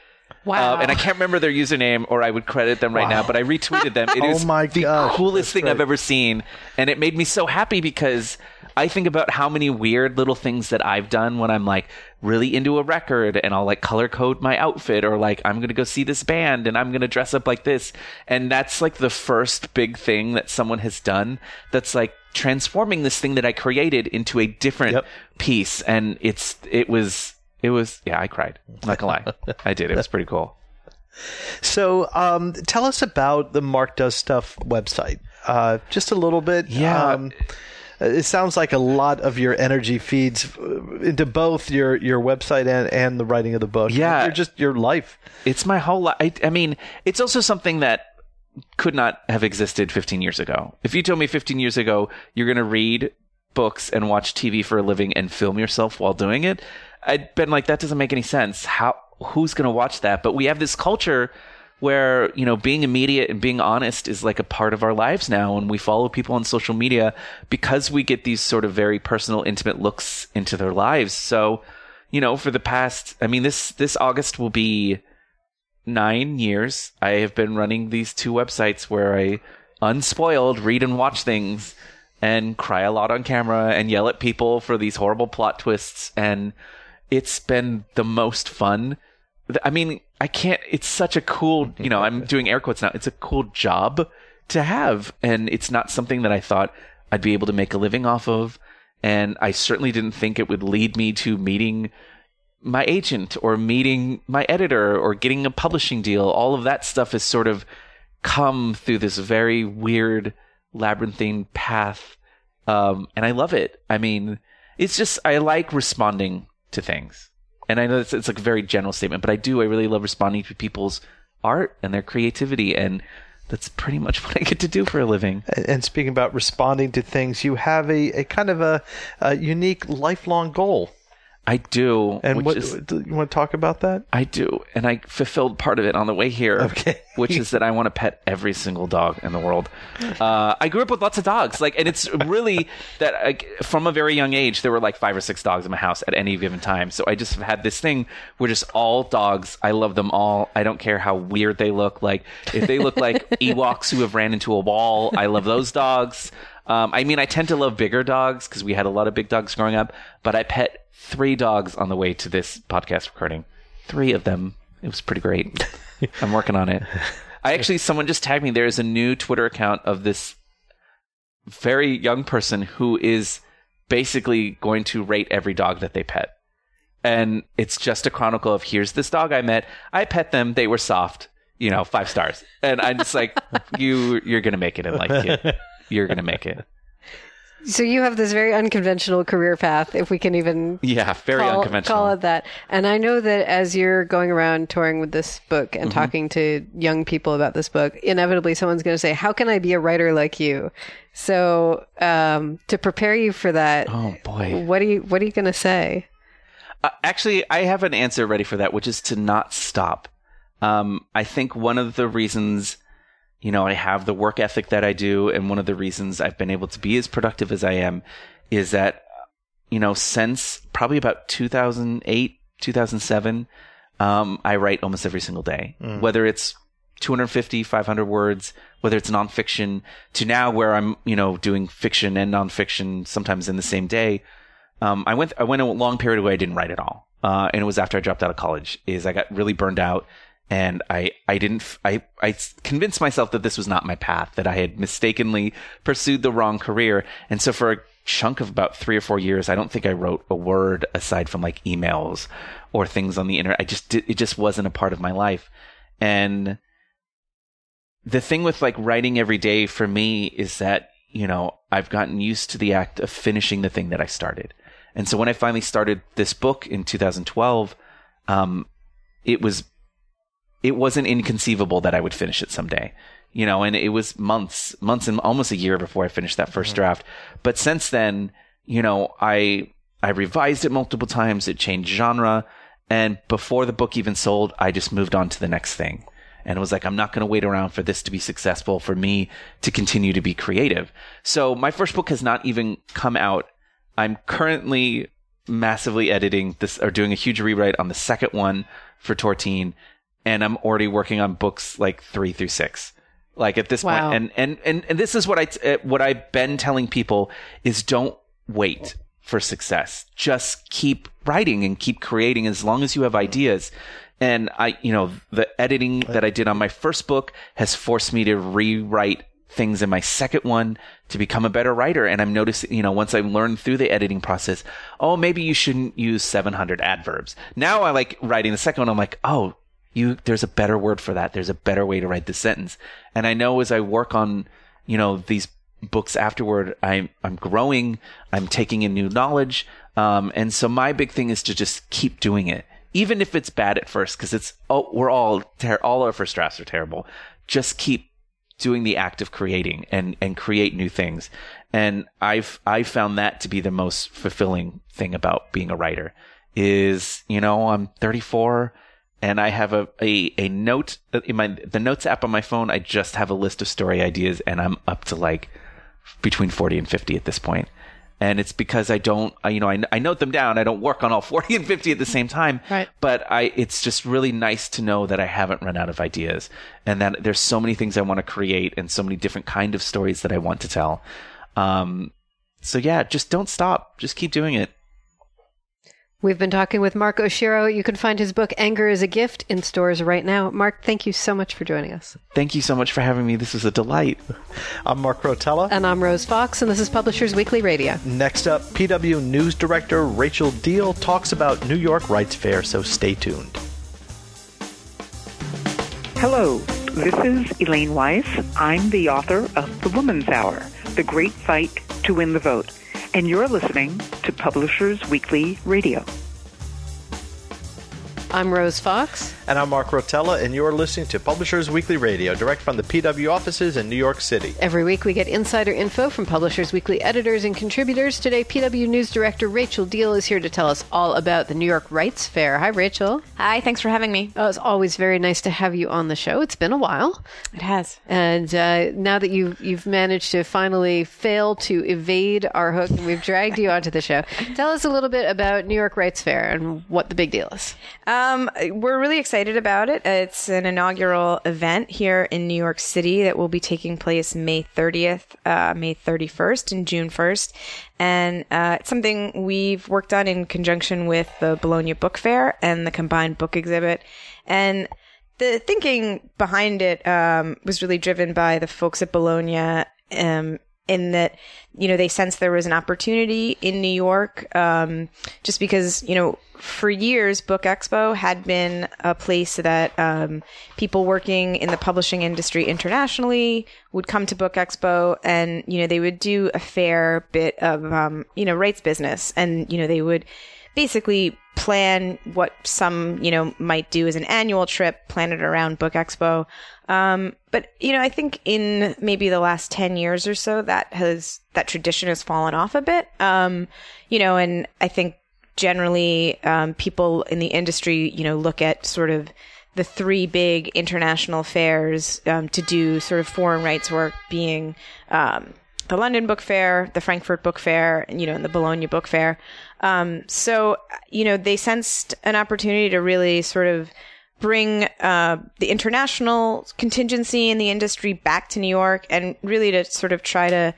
Speaker 1: Wow.
Speaker 4: Um, and I can't remember their username, or I would credit them right now, but I retweeted them. It <laughs>
Speaker 2: Oh
Speaker 4: is
Speaker 2: my
Speaker 4: the
Speaker 2: gosh,
Speaker 4: coolest thing
Speaker 2: great.
Speaker 4: I've ever seen, and it made me so happy because I think about how many weird little things that I've done when I'm like really into a record, and I'll like color code my outfit, or like I'm gonna go see this band, and I'm gonna dress up like this, and that's like the first big thing that someone has done that's like transforming this thing that I created into a different
Speaker 2: Yep.
Speaker 4: piece, and it's it was. It was, yeah, I cried. Not gonna lie. I did. It was pretty cool.
Speaker 2: So, um, tell us about the Mark Does Stuff website. Uh, just a little bit.
Speaker 4: Yeah.
Speaker 2: Um, it sounds like a lot of your energy feeds uh, into both your, your website and, and the writing of the book.
Speaker 4: Yeah.
Speaker 2: You're just your life.
Speaker 4: It's my whole life. I, I mean, it's also something that could not have existed 15 years ago. If you told me 15 years ago you're going to read books and watch TV for a living and film yourself while doing it, I'd been like, that doesn't make any sense. How, who's going to watch that? But we have this culture where, you know, being immediate and being honest is like a part of our lives now. And we follow people on social media because we get these sort of very personal, intimate looks into their lives. So, you know, for the past, I mean, this, this August will be nine years. I have been running these two websites where I unspoiled read and watch things and cry a lot on camera and yell at people for these horrible plot twists. And it's been the most fun. I mean, I can't, it's such a cool, you know, I'm <laughs> doing air quotes now. It's a cool job to have. And it's not something that I thought I'd be able to make a living off of. And I certainly didn't think it would lead me to meeting my agent or meeting my editor or getting a publishing deal. All of that stuff has sort of come through this very weird labyrinthine path. Um, and I love it. I mean, it's just, I like responding to things. And I know it's, it's like a very general statement, but I do. I really love responding to people's art and their creativity. And that's pretty much <laughs> what I get to do for a living.
Speaker 2: And speaking about responding to things, you have a, a kind of a, a unique lifelong goal.
Speaker 4: I do.
Speaker 2: And
Speaker 4: which
Speaker 2: what
Speaker 4: is-
Speaker 2: do you want to talk about that?
Speaker 4: I do, and I fulfilled part of it on the way here.
Speaker 2: Okay.
Speaker 4: which is that I want to pet every single dog in the world. Uh, I grew up with lots of dogs, like, and it's really that like, from a very young age there were like five or six dogs in my house at any given time. So I just have had this thing where just all dogs. I love them all. I don't care how weird they look. Like if they look like <laughs> Ewoks who have ran into a wall, I love those dogs. Um, I mean, I tend to love bigger dogs because we had a lot of big dogs growing up, but I pet three dogs on the way to this podcast recording. Three of them. It was pretty great. <laughs> I'm working on it. I actually, someone just tagged me. There is a new Twitter account of this very young person who is basically going to rate every dog that they pet. And it's just a chronicle of here's this dog I met. I pet them. They were soft. You know, five stars. And I'm just like, <laughs> you, you're gonna make it in life, kid. <laughs> You're gonna make it. <laughs>
Speaker 1: So you have this very unconventional career path, if we can even
Speaker 4: Yeah, very
Speaker 1: call,
Speaker 4: unconventional.
Speaker 1: call it that. And I know that as you're going around touring with this book
Speaker 4: Mm-hmm.
Speaker 1: and talking to young people about this book, inevitably someone's going to say, "How can I be a writer like you?" So um, to prepare you for that,
Speaker 4: Oh boy.
Speaker 1: what are you what are you going to say?
Speaker 4: Uh, actually, I have an answer ready for that, which is to not stop. Um, I think one of the reasons, you know, I have the work ethic that I do, and one of the reasons I've been able to be as productive as I am, is that, you know, since probably about 2008, 2007, um, I write almost every single day, whether it's 250, 500 words, whether it's nonfiction, to now where I'm, you know, doing fiction and nonfiction sometimes in the same day. Um, I went I went a long period where I didn't write at all, uh, and it was after I dropped out of college. Is I got really burned out, and I I didn't I I convinced myself that this was not my path, that I had mistakenly pursued the wrong career, and so for a chunk of about three or four years, I don't think I wrote a word aside from like emails or things on the internet. I just it just wasn't a part of my life, and the thing with like writing every day for me is that you know I've gotten used to the act of finishing the thing that I started. And so when I finally started this book in 2012, um, it was it wasn't inconceivable that I would finish it someday. You know, and it was months, months and almost a year before I finished that 1st draft. But since then, you know, I I revised it multiple times, it changed genre, and before the book even sold, I just moved on to the next thing. And it was like, I'm not going to wait around for this to be successful, for me to continue to be creative. So my first book has not even come out I'm currently massively editing this or doing a huge rewrite on the second one for Tor Teen, and I'm already working on books like three through six. Like at this
Speaker 1: Wow.
Speaker 4: point, and, and and and this is what I uh, what I've been telling people is don't wait for success. Just keep writing and keep creating as long as you have ideas. And I, you know, the editing that I did on my first book has forced me to rewrite things in my second one to become a better writer. And I'm noticing, you know, once I've learned through the editing process, oh, maybe you shouldn't use 700 adverbs. Now I like writing the second one. I'm like, oh, you, there's a better word for that. There's a better way to write this sentence. And I know as I work on, you know, these books afterward, I'm, I'm growing, I'm taking in new knowledge. Um, and so my big thing is to just keep doing it. Even if it's bad at first, because it's, oh, we're all, ter- all our first drafts are terrible. Just keep doing the act of creating and and create new things. And I've I've found that to be the most fulfilling thing about being a writer is, you know, I'm 34 and I have a, a, a note in my, the notes app on my phone. I just have a list of story ideas and I'm up to like between 40 and 50 at this point. And it's because I don't, I, you know, I, I note them down. I don't work on all <laughs> 40 and 50 at the same time.
Speaker 1: Right.
Speaker 4: But I, it's just really nice to know that I haven't run out of ideas and that there's so many things I want to create and so many different kind of stories that I want to tell. Um, so yeah, just don't stop. Just keep doing it.
Speaker 1: We've been talking with Mark Oshiro. You can find his book Anger is a Gift in stores right now. Mark, thank you so much for joining us.
Speaker 4: Thank you so much for having me. This was a delight.
Speaker 2: I'm Mark Rotella.
Speaker 1: And I'm Rose Fox, and this is Publishers Weekly Radio.
Speaker 2: Next up, PW News Director Rachel Deahl talks about New York Rights Fair, so stay tuned.
Speaker 6: Hello, this is Elaine Weiss. I'm the author of The Woman's Hour, The Great Fight to Win the Vote and you're listening to Publishers Weekly Radio.
Speaker 1: I'm Rose Fox.
Speaker 2: And I'm Mark Rotella, and you're listening to Publishers Weekly Radio, direct from the PW offices in New York City.
Speaker 1: Every week we get insider info from Publishers Weekly editors and contributors. Today, PW News Director Rachel Deahl is here to tell us all about the New York Rights Fair. Hi, Rachel.
Speaker 7: Hi, thanks for having me.
Speaker 1: Oh, it's always very nice to have you on the show. It's been a while.
Speaker 7: It has.
Speaker 1: And uh, now that you've, you've managed to finally fail to evade our hook, and we've dragged you onto the show, <laughs> tell us a little bit about New York Rights Fair and what the big deal is.
Speaker 7: Um, we're really excited about it. It's an inaugural event here in New York City that will be taking place May 30th, uh, May 31st, and June 1st. And uh, it's something we've worked on in conjunction with the Bologna Book Fair and the combined book exhibit. And the thinking behind it um, was really driven by the folks at Bologna um, in that you know they sensed there was an opportunity in New York um, just because you know for years Book Expo had been a place that um, people working in the publishing industry internationally would come to Book Expo and you know they would do a fair bit of um, you know rights business. And you know they would basically plan what some you know might do as an annual trip plan it around book expo um, but you know, I think in maybe the last ten years or so, that has that tradition has fallen off a bit. Um, you know, and I think generally um, people in the industry, you know, look at sort of the three big international fairs um, to do sort of foreign rights work, being um, the London Book Fair, the Frankfurt Book Fair, and, you know, and the Bologna Book Fair. Um, so, you know, they sensed an opportunity to really sort of bring uh, the international contingency in the industry back to New York and really to sort of try to,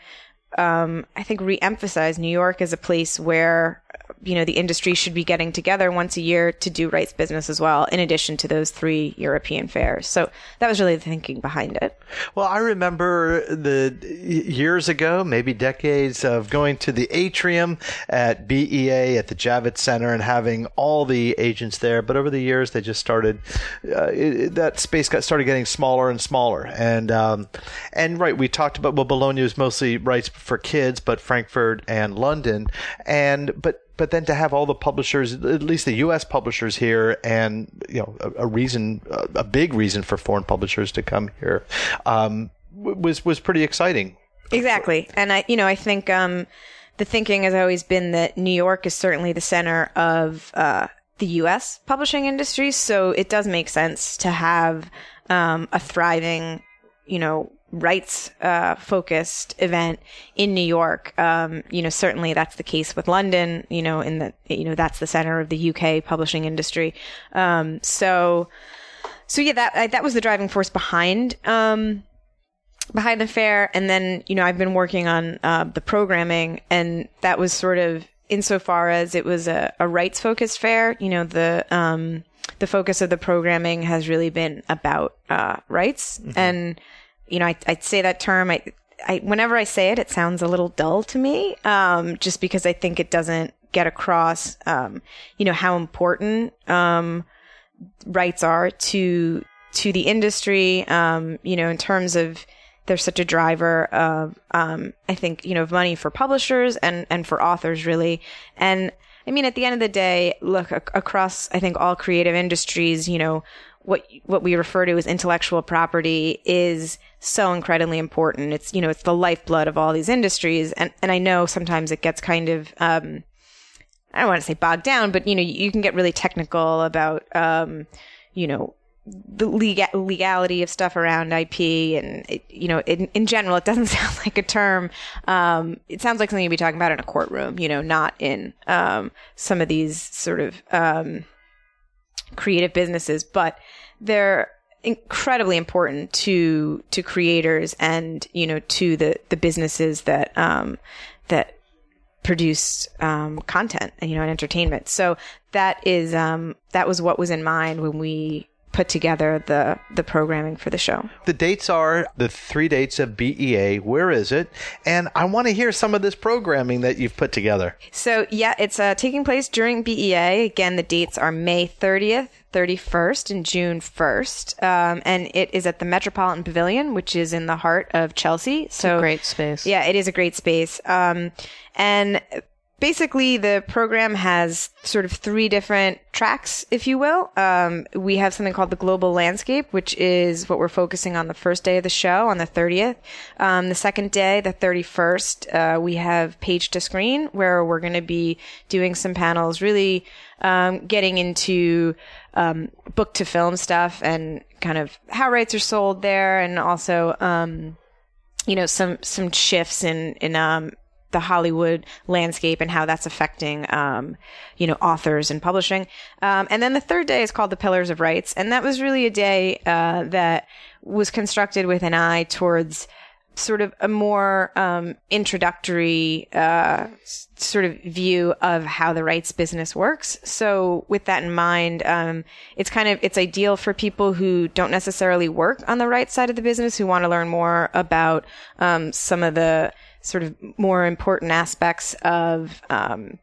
Speaker 7: um, I think, re-emphasize New York as a place where you know, the industry should be getting together once a year to do rights business as well, in addition to those three European fairs. So that was really the thinking behind it.
Speaker 2: Well, I remember the years ago, maybe decades of going to the atrium at BEA at the Javits Center and having all the agents there. But over the years, they just started, uh, it, that space got started getting smaller and smaller. And, um, and right, we talked about, well, Bologna is mostly rights for kids, but Frankfurt and London. And, but but then to have all the publishers, at least the U.S. publishers here, and you know, a, a reason, a, big reason for foreign publishers to come here, um, was was pretty exciting.
Speaker 7: Exactly, and I, you know, I think um, the thinking has always been that New York is certainly the center of uh, the U.S. publishing industry, so it does make sense to have um, a thriving, you know, rights uh, focused event in New York. Um, you know, certainly that's the case with London. You know, in the you know that's the center of the UK publishing industry. Um, so, so yeah, that that was the driving force behind. Um, behind the fair and then you know i've been working on uh, the programming and that was sort of insofar as it was a, a rights focused fair you know the um, the focus of the programming has really been about uh, rights mm-hmm. and you know, I, I say that term. I, I, whenever I say it, it sounds a little dull to me, um, just because I think it doesn't get across, um, you know, how important, um, rights are to, to the industry, um, you know, in terms of, there's such a driver of, um, I think, you know, of money for publishers and, and for authors really. And I mean, at the end of the day, look, ac- across, I think all creative industries, you know, what what we refer to as intellectual property is so incredibly important. It's you know it's the lifeblood of all these industries, and and I know sometimes it gets kind of um, I don't want to say bogged down, but you know you can get really technical about um, you know the lega- legality of stuff around IP, and it, you know, in, in general, it doesn't <laughs> sound like a term. Um, it sounds like something you'd be talking about in a courtroom, you know, not in um, some of these sort of um, creative businesses, but they're incredibly important to to creators and you know to the the businesses that um, that produce um, content and you know and entertainment. So that is um, that was what was in mind when we put together the the programming for the show.
Speaker 2: The dates are the three dates of BEA. Where is it? And I want to hear some of this programming that you've put together.
Speaker 7: So yeah, it's uh, taking place during BEA. Again, the dates are May 30th, 31st, and June 1st. Um, and it is at the Metropolitan Pavilion, which is in the heart of Chelsea. So
Speaker 1: great space.
Speaker 7: Yeah, it is a great space. Um, and basically the program has sort of three different tracks, if you will. Um, we have something called the global landscape, which is what we're focusing on the first day of the show on the 30th. Um, the second day, the 31st, uh, we have page to screen where we're going to be doing some panels, really um, getting into um, book to film stuff and kind of how rights are sold there, and also um, you know some some shifts in in um, the Hollywood landscape and how that's affecting, um, you know, authors and publishing. Um, and then the third day is called the Pillars of Rights, and that was really a day uh, that was constructed with an eye towards sort of a more um, introductory uh, sort of view of how the rights business works. So, with that in mind, um, it's kind of it's ideal for people who don't necessarily work on the right side of the business who want to learn more about um, some of the sort of more important aspects of um,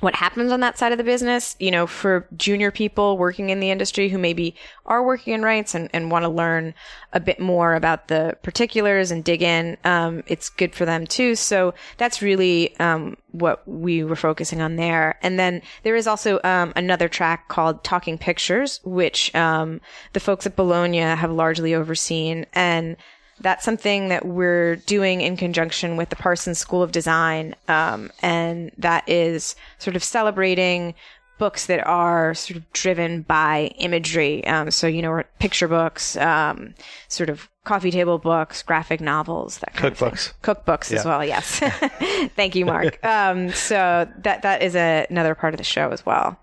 Speaker 7: what happens on that side of the business. You know, for junior people working in the industry who maybe are working in rights and, and want to learn a bit more about the particulars and dig in, um, it's good for them too. So that's really um, what we were focusing on there. And then there is also um, another track called Talking Pictures, which um, the folks at Bologna have largely overseen. And that's something that we're doing in conjunction with the Parsons School of Design. Um, and that is sort of celebrating books that are sort of driven by imagery. Um, so, you know, picture books, um, sort of coffee table books, graphic novels, that kind
Speaker 2: Cookbooks.
Speaker 7: of thing. Cookbooks as well, yes. <laughs> Thank you, Mark. <laughs> Um, so that, that is a, another part of the show as well.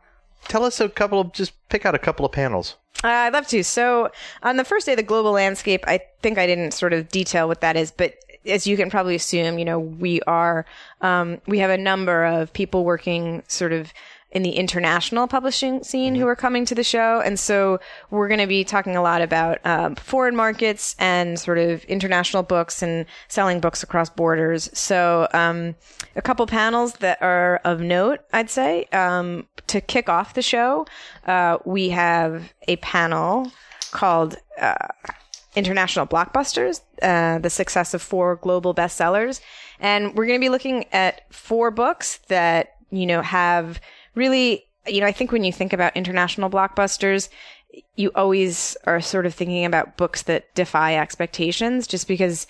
Speaker 2: Tell us a couple of, just pick out a couple of panels.
Speaker 7: Uh, I'd love to. So on the first day, the global landscape, I think I didn't sort of detail what that is, but as you can probably assume, you know, we are, um, we have a number of people working sort of in the international publishing scene who are coming to the show. And so we're going to be talking a lot about um, foreign markets and sort of international books and selling books across borders. So um, a couple panels that are of note, I'd say. Um, to kick off the show, uh, we have a panel called uh, International Blockbusters, uh, the success of four global bestsellers. And we're going to be looking at four books that, you know, have really, you know, I think when you think about international blockbusters, you always are sort of thinking about books that defy expectations just because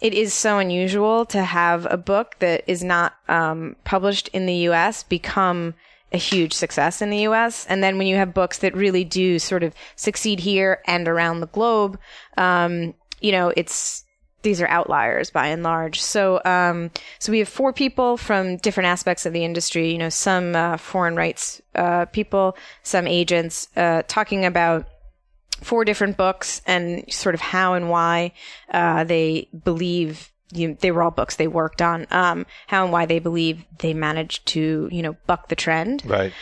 Speaker 7: it is so unusual to have a book that is not um, published in the US become a huge success in the US. And then when you have books that really do sort of succeed here and around the globe, um, you know, it's, these are outliers by and large. So, um, so we have four people from different aspects of the industry. You know, some uh, foreign rights uh, people, some agents, uh, talking about four different books and sort of how and why uh, they believe. You, they were all books they worked on. Um, how and why they believe they managed to, you know, buck the trend.
Speaker 2: Right.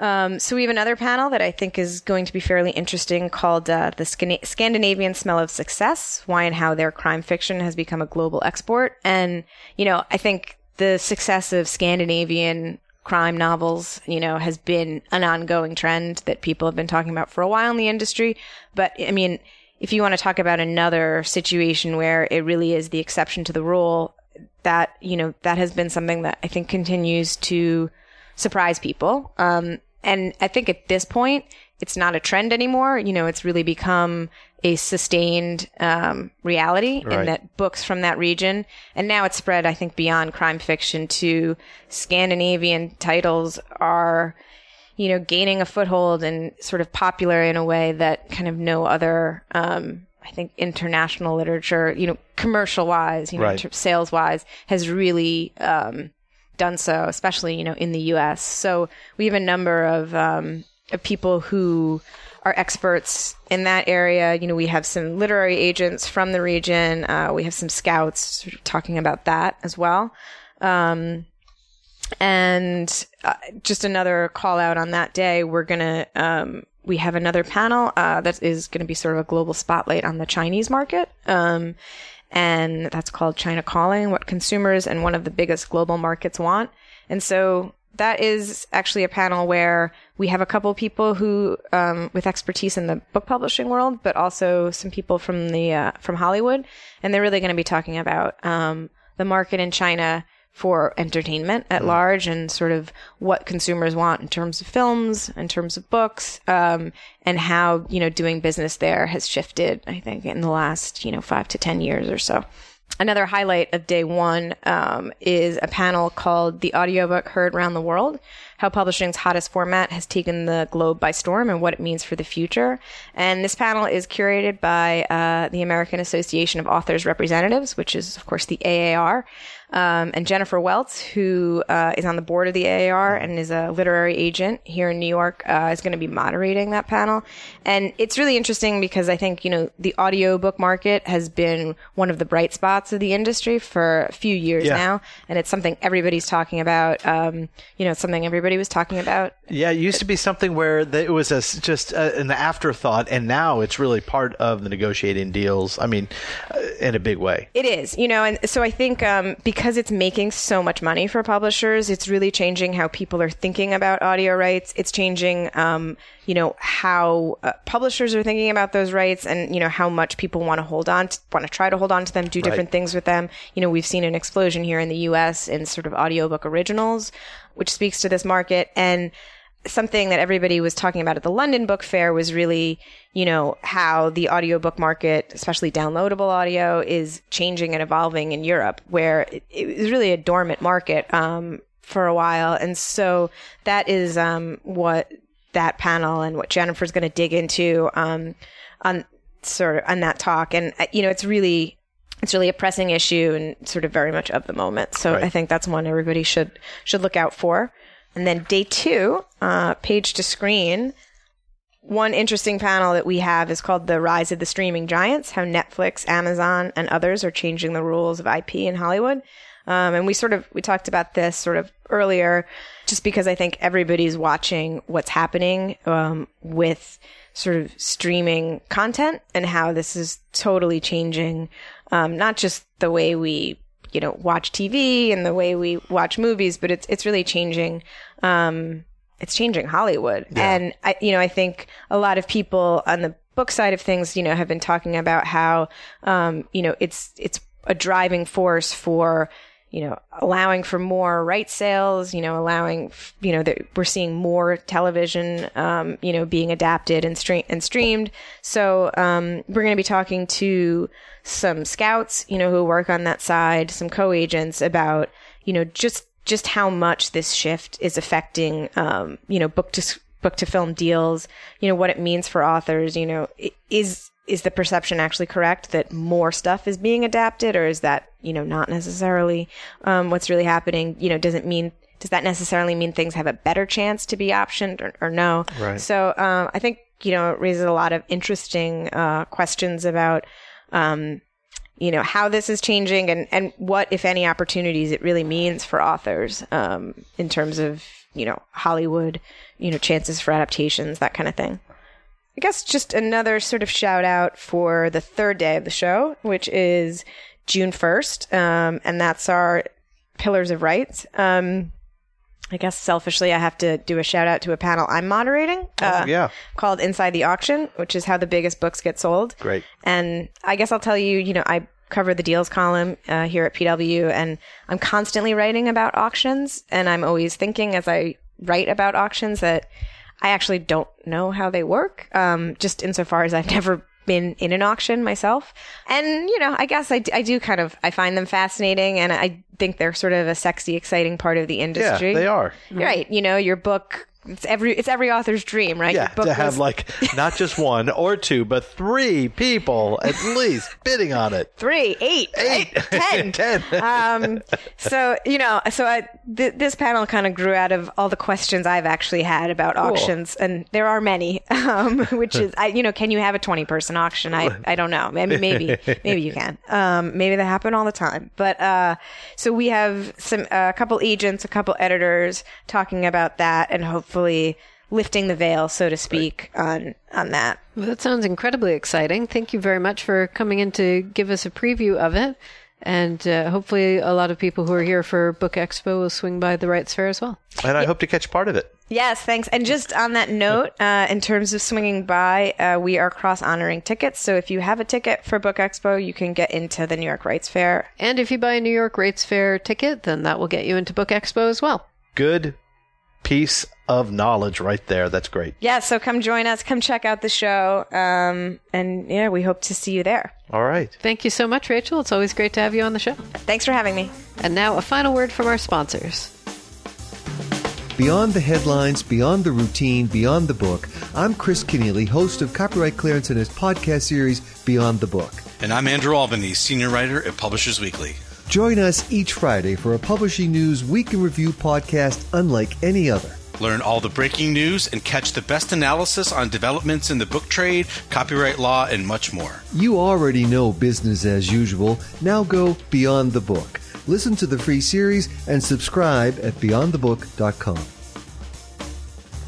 Speaker 7: Um, so we have another panel that I think is going to be fairly interesting called uh, the Scan- Scandinavian Smell of Success: Why and How Their Crime Fiction Has Become a Global Export. And you know, I think the success of Scandinavian crime novels, you know, has been an ongoing trend that people have been talking about for a while in the industry. But I mean, if you want to talk about another situation where it really is the exception to the rule, that you know, that has been something that I think continues to surprise people. Um, and I think at this point, it's not a trend anymore. You know, it's really become a sustained um, reality
Speaker 2: Right.
Speaker 7: in that books from that region, and now it's spread, I think, beyond crime fiction to Scandinavian titles are, you know, gaining a foothold and sort of popular in a way that kind of no other. Um, I think international literature, you know, commercial wise, you know,
Speaker 2: Right.
Speaker 7: sales wise, has really um, done so, especially you know in the U.S. So we have a number of um, of people who are experts in that area. You know, we have some literary agents from the region. Uh, we have some scouts talking about that as well. Um, and uh, just another call out on that day, we're gonna um, we have another panel uh, that is going to be sort of a global spotlight on the Chinese market. Um, and that's called China Calling, what consumers and one of the biggest global markets want. And so that is actually a panel where we have a couple people who, um, with expertise in the book publishing world, but also some people from the uh, from Hollywood, and they're really going to be talking about um, the market in China for entertainment at large and sort of what consumers want in terms of films, in terms of books, um, and how, you know, doing business there has shifted, I think, in the last, you know, five to 10 years or so. Another highlight of day one um, is a panel called The Audiobook Heard Around the World How Publishing's Hottest Format Has Taken the Globe by Storm and What It Means for the Future. And this panel is curated by uh, the American Association of Authors Representatives, which is, of course, the AAR. Um, and Jennifer Weltz, who uh, is on the board of the AAR and is a literary agent here in New York, uh, is going to be moderating that panel. And it's really interesting because I think, you know, the audiobook market has been one of the bright spots of the industry for a few years
Speaker 2: Yeah.
Speaker 7: now. And it's something everybody's talking about. Um, you know, it's something everybody was talking about
Speaker 2: Yeah, it used to be something where it was a just a, an afterthought, and now it's really part of the negotiating deals. I mean, uh, in a big way.
Speaker 7: It is, you know, and so I think um, because it's making so much money for publishers, it's really changing how people are thinking about audio rights. It's changing, um, you know, how uh, publishers are thinking about those rights, and you know how much people want to hold on, want to try to hold on to them, do different things with them. You know, we've seen an explosion here in the U.S. in sort of audiobook originals, which speaks to this market and something that everybody was talking about at the London Book Fair was really, you know, how the audiobook market, especially downloadable audio, is changing and evolving in Europe, where it, was really a dormant market um, for a while. And so that is um, what that panel and what Jennifer's going to dig into um, on sort of on that talk. And, uh, you know, it's really it's really a pressing issue and sort of very much of the moment. So
Speaker 2: Right.
Speaker 7: I think that's one everybody should should look out for. And then day two, uh, page to screen. One interesting panel that we have is called The Rise of the Streaming Giants How Netflix, Amazon, and others are changing the rules of IP in Hollywood. Um, and we sort of we talked about this sort of earlier, just because I think everybody's watching what's happening um, with sort of streaming content and how this is totally changing um, not just the way we you know watch TV and the way we watch movies, but it's it's really changing. Um, it's changing Hollywood, and I you know I think a lot of people on the book side of things you know have been talking about how um, you know it's it's a driving force for you know allowing for more right sales you know allowing you know that we're seeing more television um, you know being adapted and stream and streamed. So um, we're going to be talking to some scouts you know who work on that side some co-agents about you know just just how much this shift is affecting um, you know book to book to film deals you know what it means for authors you know is is the perception actually correct that more stuff is being adapted or is that you know not necessarily um, what's really happening you know does it mean does that necessarily mean things have a better chance to be optioned or, or no
Speaker 2: Right.
Speaker 7: so um, i think you know it raises a lot of interesting uh, questions about um, you know how this is changing and and what if any opportunities it really means for authors um, in terms of you know Hollywood you know chances for adaptations that kind of thing. I guess just another sort of shout out for the third day of the show, which is June first, um, and that's our Pillars of Rights. Um, I guess selfishly, I have to do a shout out to a panel I'm moderating. uh,
Speaker 2: yeah.
Speaker 7: called Inside the Auction, which is how the biggest books get sold.
Speaker 2: Great.
Speaker 7: And I guess I'll tell you, you know, I cover the deals column uh, here at PW, and I'm constantly writing about auctions, and I'm always thinking as I write about auctions that I actually don't know how they work, um, just insofar as I've <laughs> never been in an auction myself. And, you know, I guess I, d- I do kind of, I find them fascinating and I think they're sort of a sexy, exciting part of the industry.
Speaker 2: Yeah,
Speaker 7: industry.
Speaker 2: they are.
Speaker 7: Right. You know, your book, it's every, it's every author's dream, right?
Speaker 2: Yeah, to have
Speaker 7: was
Speaker 2: like not just one or two, but three people at least bidding on it.
Speaker 7: three, eight,
Speaker 2: Eight. <laughs> <laughs>
Speaker 7: ten.
Speaker 2: Ten.
Speaker 7: um, so you know, so I, th- this panel kind of grew out of all the questions I've actually had about auctions, and there are many. <laughs> Um, which is, I, you know, can you have a twenty-person auction? I, I don't know. Mean, maybe, maybe you can. Um, maybe they happen all the time. But uh, so we have some a couple agents, a couple editors talking about that, and hopefully lifting the veil, so to speak, on on that.
Speaker 1: Well, that sounds incredibly exciting. Thank you very much for coming in to give us a preview of it. And uh, hopefully, a lot of people who are here for Book Expo will swing by the Rights Fair as well.
Speaker 2: And I hope to catch part of it.
Speaker 7: Yes, thanks. And just on that note, <laughs> uh, in terms of swinging by, uh, we are cross honoring tickets. So if you have a ticket for Book Expo, you can get into the New York Rights Fair.
Speaker 1: And if you buy a New York Rights Fair ticket, then that will get you into Book Expo as well.
Speaker 2: Good piece of knowledge right there. That's great.
Speaker 7: Yeah, so come join us, come check out the show. Um, and yeah, we hope to see you there.
Speaker 2: All right.
Speaker 1: Thank you so much, Rachel. It's always great to have you on the show.
Speaker 7: Thanks for having me.
Speaker 1: And now, a final word from our sponsors.
Speaker 8: Beyond the headlines, beyond the routine, beyond the book, I'm Chris Kenneally, host of Copyright Clearance Center's podcast series, Beyond the Book.
Speaker 9: And I'm Andrew Albanese, senior writer at Publishers Weekly.
Speaker 8: Join us each Friday for a Publishing News Week in Review podcast unlike any other.
Speaker 9: Learn all the breaking news and catch the best analysis on developments in the book trade, copyright law, and much more.
Speaker 8: You already know business as usual. Now go beyond the book. Listen to the free series and subscribe at beyondthebook.com.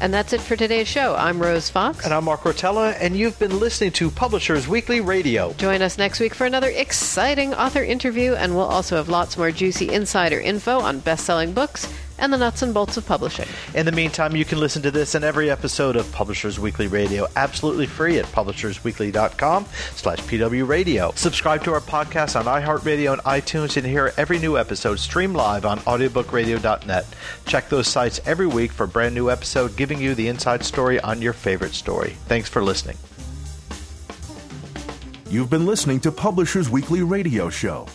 Speaker 1: And that's it for today's show. I'm Rose Fox.
Speaker 2: And I'm Mark Rotella, and you've been listening to Publishers Weekly Radio.
Speaker 1: Join us next week for another exciting author interview, and we'll also have lots more juicy insider info on best selling books and the nuts and bolts of publishing.
Speaker 2: In the meantime, you can listen to this and every episode of Publishers Weekly Radio absolutely free at publishersweekly.com slash pwradio. Subscribe to our podcast on iHeartRadio and iTunes and hear every new episode stream live on audiobookradio.net. Check those sites every week for a brand new episode giving you the inside story on your favorite story. Thanks for listening.
Speaker 10: You've been listening to Publishers Weekly Radio Show.